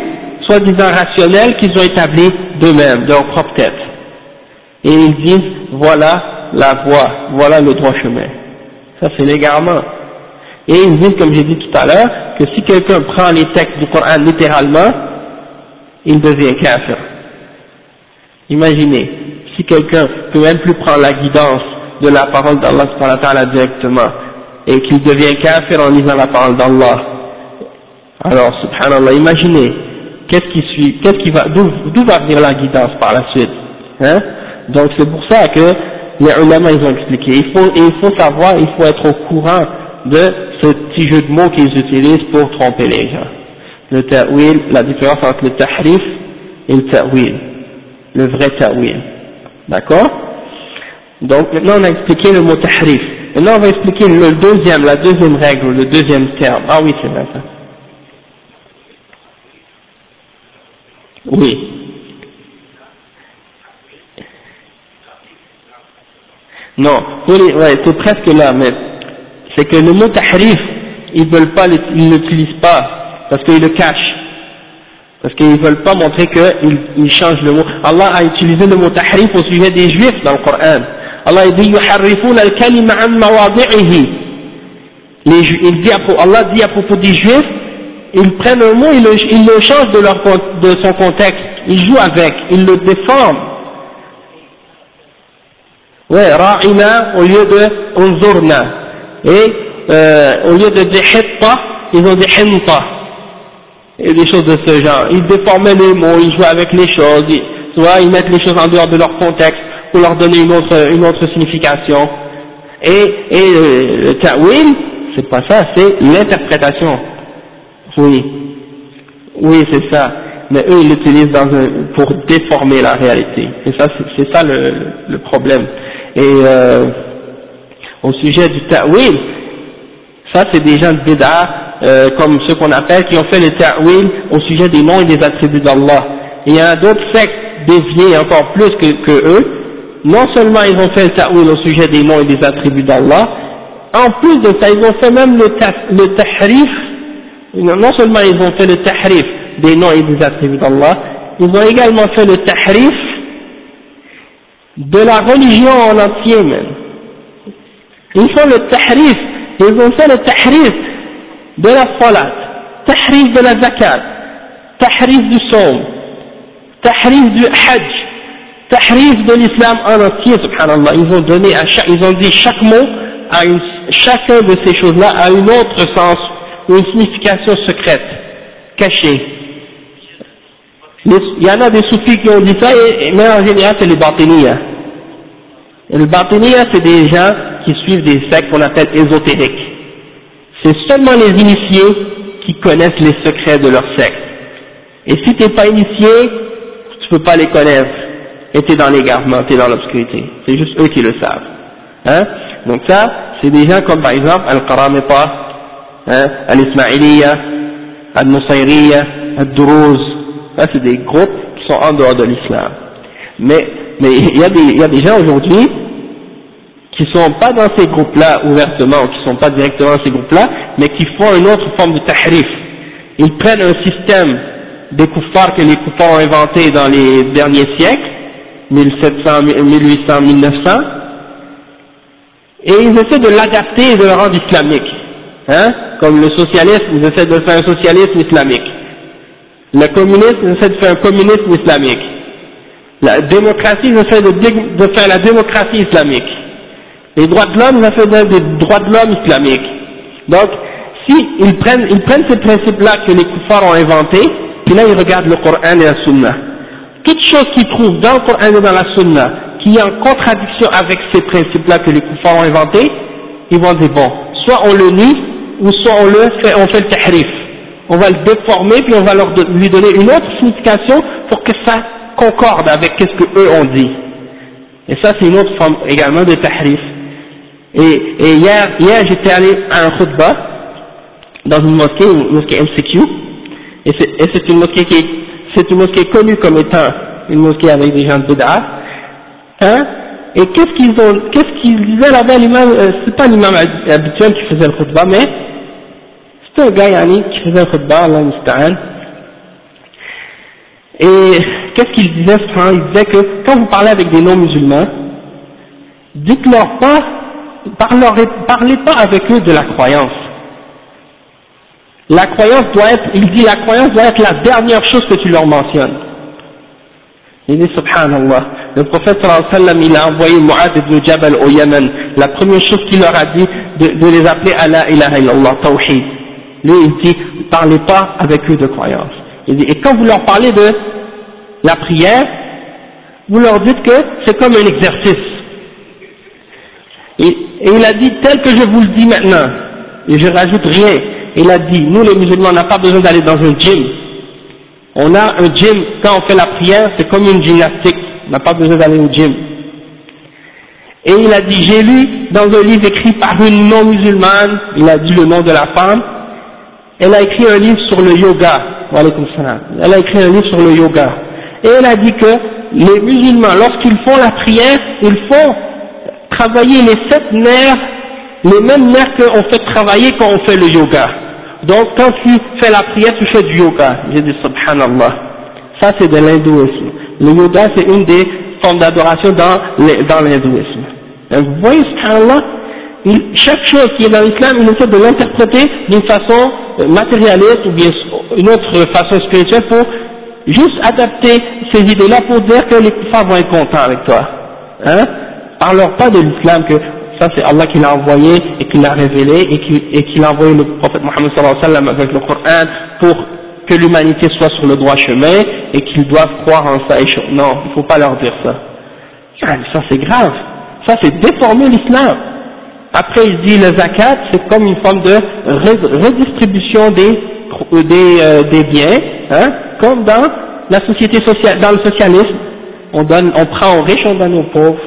soi-disant rationnelles, qu'ils ont établies d'eux-mêmes, de leur propre tête. Et ils disent, voilà la voie, voilà le droit chemin. Ça c'est l'égarement. Et ils disent, comme j'ai dit tout à l'heure, que si quelqu'un prend les textes du Coran littéralement, il devient kafir. Imaginez, si quelqu'un peut même plus prendre la guidance de la parole d'Allah directement, et qu'il devient kafir en lisant la parole d'Allah. Alors, subhanallah, imaginez, qu'est-ce qui suit, qu'est-ce qui va, d'où va venir la guidance par la suite hein? Donc c'est pour ça que les ulama ils ont expliqué. Il faut, il faut savoir, il faut être au courant de ce petit jeu de mots qu'ils utilisent pour tromper les gens. Le ta'wil, la différence entre le tahrif et le ta'wil le vrai ta'wil. D'accord? Donc maintenant on a expliqué le mot tahrif. Maintenant on va expliquer le deuxième, la deuxième règle, le deuxième terme. Ah oui, c'est vrai ça. Oui. Non, ouais, c'est presque là, mais c'est que le mot tahrif, ils veulent pas, ils l'utilisent pas, parce qu'ils le cachent. Parce qu'ils ne veulent pas montrer qu'ils ils changent le mot. Allah a utilisé le mot tahrif au sujet des juifs dans le Coran. Allah dit Il dit à, Allah dit à propos des juifs, ils prennent un mot, ils le, changent de, leur, de son contexte, ils jouent avec, ils le déforment. Ouais, ra'ina au lieu de unzurna. Et euh, au lieu de dire ils ont dit hinta et des choses de ce genre. Ils déformaient les mots, ils jouaient avec les choses, ils, ils mettent les choses en dehors de leur contexte pour leur donner une autre, une autre signification. Et, et euh, le ta'wil, c'est pas ça, c'est l'interprétation. Oui. Oui, c'est ça. Mais eux, ils l'utilisent dans un, pour déformer la réalité. Et ça, c'est ça le, le, problème. Et euh, au sujet du ta'wil, ça c'est des gens de bid'a euh, comme ceux qu'on appelle, qui ont fait le ta'wil au sujet des noms et des attributs d'Allah. Il y a d'autres sectes déviées encore plus que, que, eux, non seulement ils ont fait le ta'wil au sujet des noms et des attributs d'Allah, en plus de ça, ils ont fait même le, le tahrif, non seulement ils ont fait le tahrif des noms et des attributs d'Allah, ils ont également fait le tahrif de la religion en entier même. Ils font le tahrif, ils ont fait le tahrif de la salat, tahrif de la zakat, tahrif du saum, tahrif du hajj, tahrif de l'islam en entier, subhanallah. Ils ont donné à chaque, ils ont dit chaque mot a une, chacun de ces choses-là a une autre sens une signification secrète, cachée. il y en a des soufis qui ont dit ça, mais en général c'est les batiniya. Et les batiniya c'est des gens qui suivent des sectes qu'on appelle ésotériques. C'est seulement les initiés qui connaissent les secrets de leur secte. Et si tu n'es pas initié, tu peux pas les connaître. Et tu es dans l'égarement, tu es dans l'obscurité. C'est juste eux qui le savent. Hein? Donc ça, c'est des gens comme par exemple Al-Qaramita, hein, Al-Ismailiya, Al-Nusayriya, Al-Duruz. Ça, c'est des groupes qui sont en dehors de l'islam. Mais mais il y, a des, y a des gens aujourd'hui qui sont pas dans ces groupes-là ouvertement, ou qui sont pas directement dans ces groupes-là, mais qui font une autre forme de tahrif. Ils prennent un système des kuffars que les kuffars ont inventé dans les derniers siècles, 1700, 1800, 1900, et ils essaient de l'adapter et de le rendre islamique. Hein Comme le socialisme, ils essaient de faire un socialisme islamique. Le communisme, ils essaient de faire un communisme islamique. La démocratie, ils essaient de, de faire la démocratie islamique. Les droits de l'homme, ils essaient des droits de l'homme islamiques. Donc, si prennent, ils prennent ces principes-là que les kuffars ont inventés, puis là ils regardent le Coran et la Sunna. Toute chose qu'ils trouvent dans le dans la Sunna qui est en contradiction avec ces principes-là que les kuffars ont inventés, ils vont dire bon, soit on le nie, ou soit on le fait, on fait le tahrif. On va le déformer, puis on va leur, lui donner une autre signification pour que ça concorde avec ce que eux ont dit. Et ça c'est une autre forme également de tahrif. Et, et hier, hier j'étais allé à un khutbah, dans une mosquée, une mosquée MCQ, et c'est une mosquée qui est, c'est une mosquée connue comme étant une mosquée avec des gens de Bid'a, hein, et qu'est-ce qu'ils ont, qu'est-ce qu'ils disaient là-bas, l'imam, euh, c'est pas l'imam habituel qui faisait le khutbah, mais c'était un gars, Yannick, qui faisait le khutbah, Allah et qu'est-ce qu'il disait, il disait que quand vous parlez avec des non-musulmans, dites-leur pas, parlez pas avec eux de la croyance, la croyance doit être, il dit la croyance doit être la dernière chose que tu leur mentionnes. Il dit subhanallah, le prophète sallallahu il a envoyé Mu'ad ibn Jabal au Yémen, la première chose qu'il leur a dit, de, les appeler à la ilaha illallah, tawhid. Lui, il dit, parlez pas avec eux de croyance. Et quand vous leur parlez de la prière, vous leur dites que c'est comme un exercice. Et, et il a dit, tel que je vous le dis maintenant, et je rajoute rien, il a dit, nous les musulmans, on n'a pas besoin d'aller dans un gym. On a un gym, quand on fait la prière, c'est comme une gymnastique, on n'a pas besoin d'aller au gym. Et il a dit, j'ai lu dans un livre écrit par une non-musulmane, il a dit le nom de la femme, elle a écrit un livre sur le yoga, elle a écrit un livre sur le yoga, et elle a dit que les musulmans, lorsqu'ils font la prière, ils font travailler les sept nerfs les mêmes nerfs qu'on fait travailler quand on fait le yoga. Donc quand tu fais la prière, tu fais du yoga. J'ai dit subhanallah. Ça c'est de l'hindouisme. Le yoga c'est une des formes d'adoration dans l'hindouisme. Vous voyez subhanallah, chaque chose qui est dans l'islam, il essaie de l'interpréter d'une façon euh, matérialiste ou bien une autre façon spirituelle pour juste adapter ces idées-là pour dire que les kuffars vont être contents avec toi. Hein? Parle-leur pas de l'islam que ça c'est Allah qui l'a envoyé et qui l'a révélé et qui, a envoyé le prophète Mohammed sallam avec le Coran pour que l'humanité soit sur le droit chemin et qu'ils doivent croire en ça. Non, il ne faut pas leur dire ça. Ça c'est grave. Ça c'est déformer l'islam. Après il dit le zakat c'est comme une forme de redistribution des, des, euh, des biens, hein, comme dans la société sociale, dans le socialisme. On donne, on prend aux riches, on donne aux pauvres.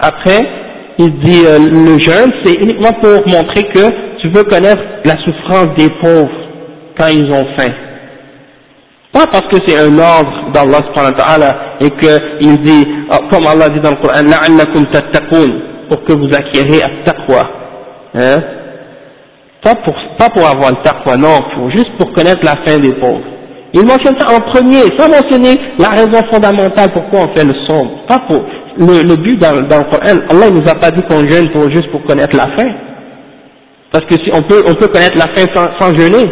Après, il dit euh, le jeûne, c'est uniquement pour montrer que tu veux connaître la souffrance des pauvres quand ils ont faim. Pas parce que c'est un ordre d'Allah subhanahu wa ta'ala et qu'il dit, ah, comme Allah dit dans le Coran, la'allakum pour que vous acquérez à taqwa. Hein? Pas pour, pas pour avoir le taqwa, non, pour, juste pour connaître la faim des pauvres. Il mentionne ça en premier, sans mentionner la raison fondamentale pourquoi on fait le son. Pas pour, le, but dans, dans, le Coran, Allah ne nous a pas dit qu'on jeûne pour, juste pour connaître la faim. Parce que si on peut, on peut connaître la faim sans, sans jeûner.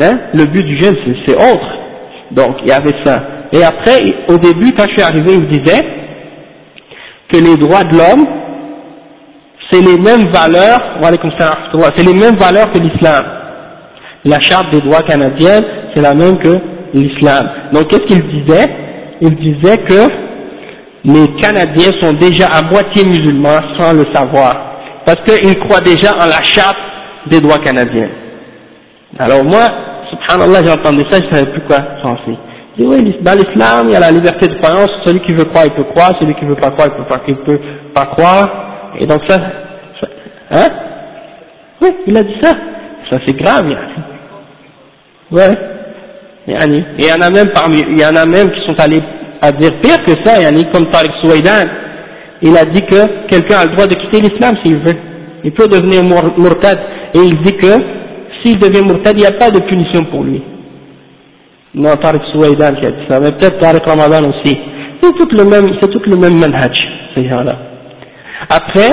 Hein? Le but du jeûne, c'est autre. Donc, il y avait ça. Et après, au début, quand je suis arrivé, il disait que les droits de l'homme, c'est les mêmes valeurs, c'est les mêmes valeurs que l'islam. La charte des droits canadiens, c'est la même que l'islam. Donc qu'est-ce qu'il disait? Il disait que les Canadiens sont déjà à moitié musulmans sans le savoir, parce qu'ils croient déjà en la charte des droits canadiens. Alors moi, subhanallah, j'ai entendu ça, je ne savais plus quoi penser. Je dis, oui, dans l'islam, il y a la liberté de croyance, celui qui veut croire, il peut croire, celui qui veut pas croire, il peut peut pas croire, et donc ça, hein? Oui, il a dit ça. Ça c'est grave, yani. Ouais. Yani. Et il y en a même parmi, il y en a même qui sont allés à dire pire que ça, yani, comme Tariq Souaidan. Il a dit que quelqu'un a le droit de quitter l'islam s'il veut. Il peut devenir murtad. Et il dit que s'il devient murtad, il n'y a pas de punition pour lui. Non, Tariq Souaidan qui a dit ça, mais peut-être Tariq Ramadan aussi. C'est tout le même, c'est tout le même manhaj, ces gens-là. Après,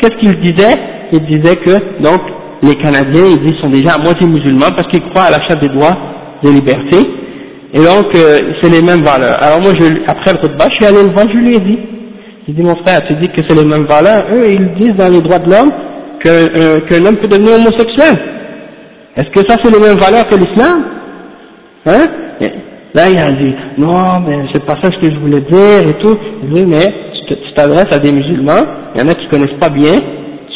qu'est-ce qu'il disait? Il disait que, donc, les Canadiens, ils sont déjà à moitié musulmans parce qu'ils croient à l'achat des droits de liberté, et donc, euh, c'est les mêmes valeurs. Alors moi, je, après le khutbah, je suis allé le voir, je lui ai dit, j'ai dit, mon frère, tu dis que c'est les mêmes valeurs, eux, ils disent dans les droits de l'homme euh, qu'un homme peut devenir homosexuel. Est-ce que ça, c'est les mêmes valeurs que l'islam? Hein? Là, il a dit, non, mais c'est pas ça ce que je voulais dire et tout. Il dit, mais tu t'adresses à des musulmans, il y en a qui connaissent pas bien,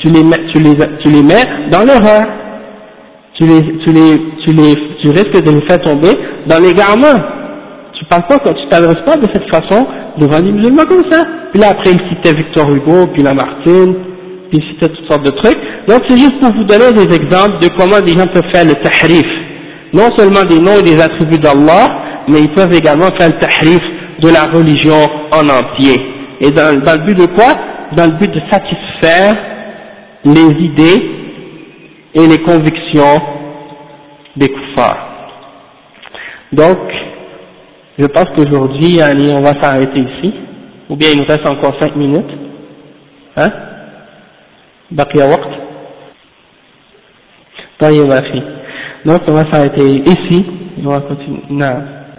tu les mets, tu les, tu les mets dans l'erreur. Tu les, tu les, tu les, tu risques de les faire tomber dans l'égarement. Tu parles pas, tu t'adresses pas de cette façon devant les musulmans comme ça. Puis là après il citait Victor Hugo, puis Lamartine, puis il citait toutes sortes de trucs. Donc c'est juste pour vous donner des exemples de comment des gens peuvent faire le tahrif. Non seulement des noms et des attributs d'Allah, mais ils peuvent également faire le tahrif de la religion en entier. Et dans, dans le but de quoi? Dans le but de satisfaire les idées et les convictions des kuffars. Donc, je pense qu'aujourd'hui, on va s'arrêter ici, ou bien il nous reste encore cinq minutes. Hein? Donc on va s'arrêter ici, on va continuer.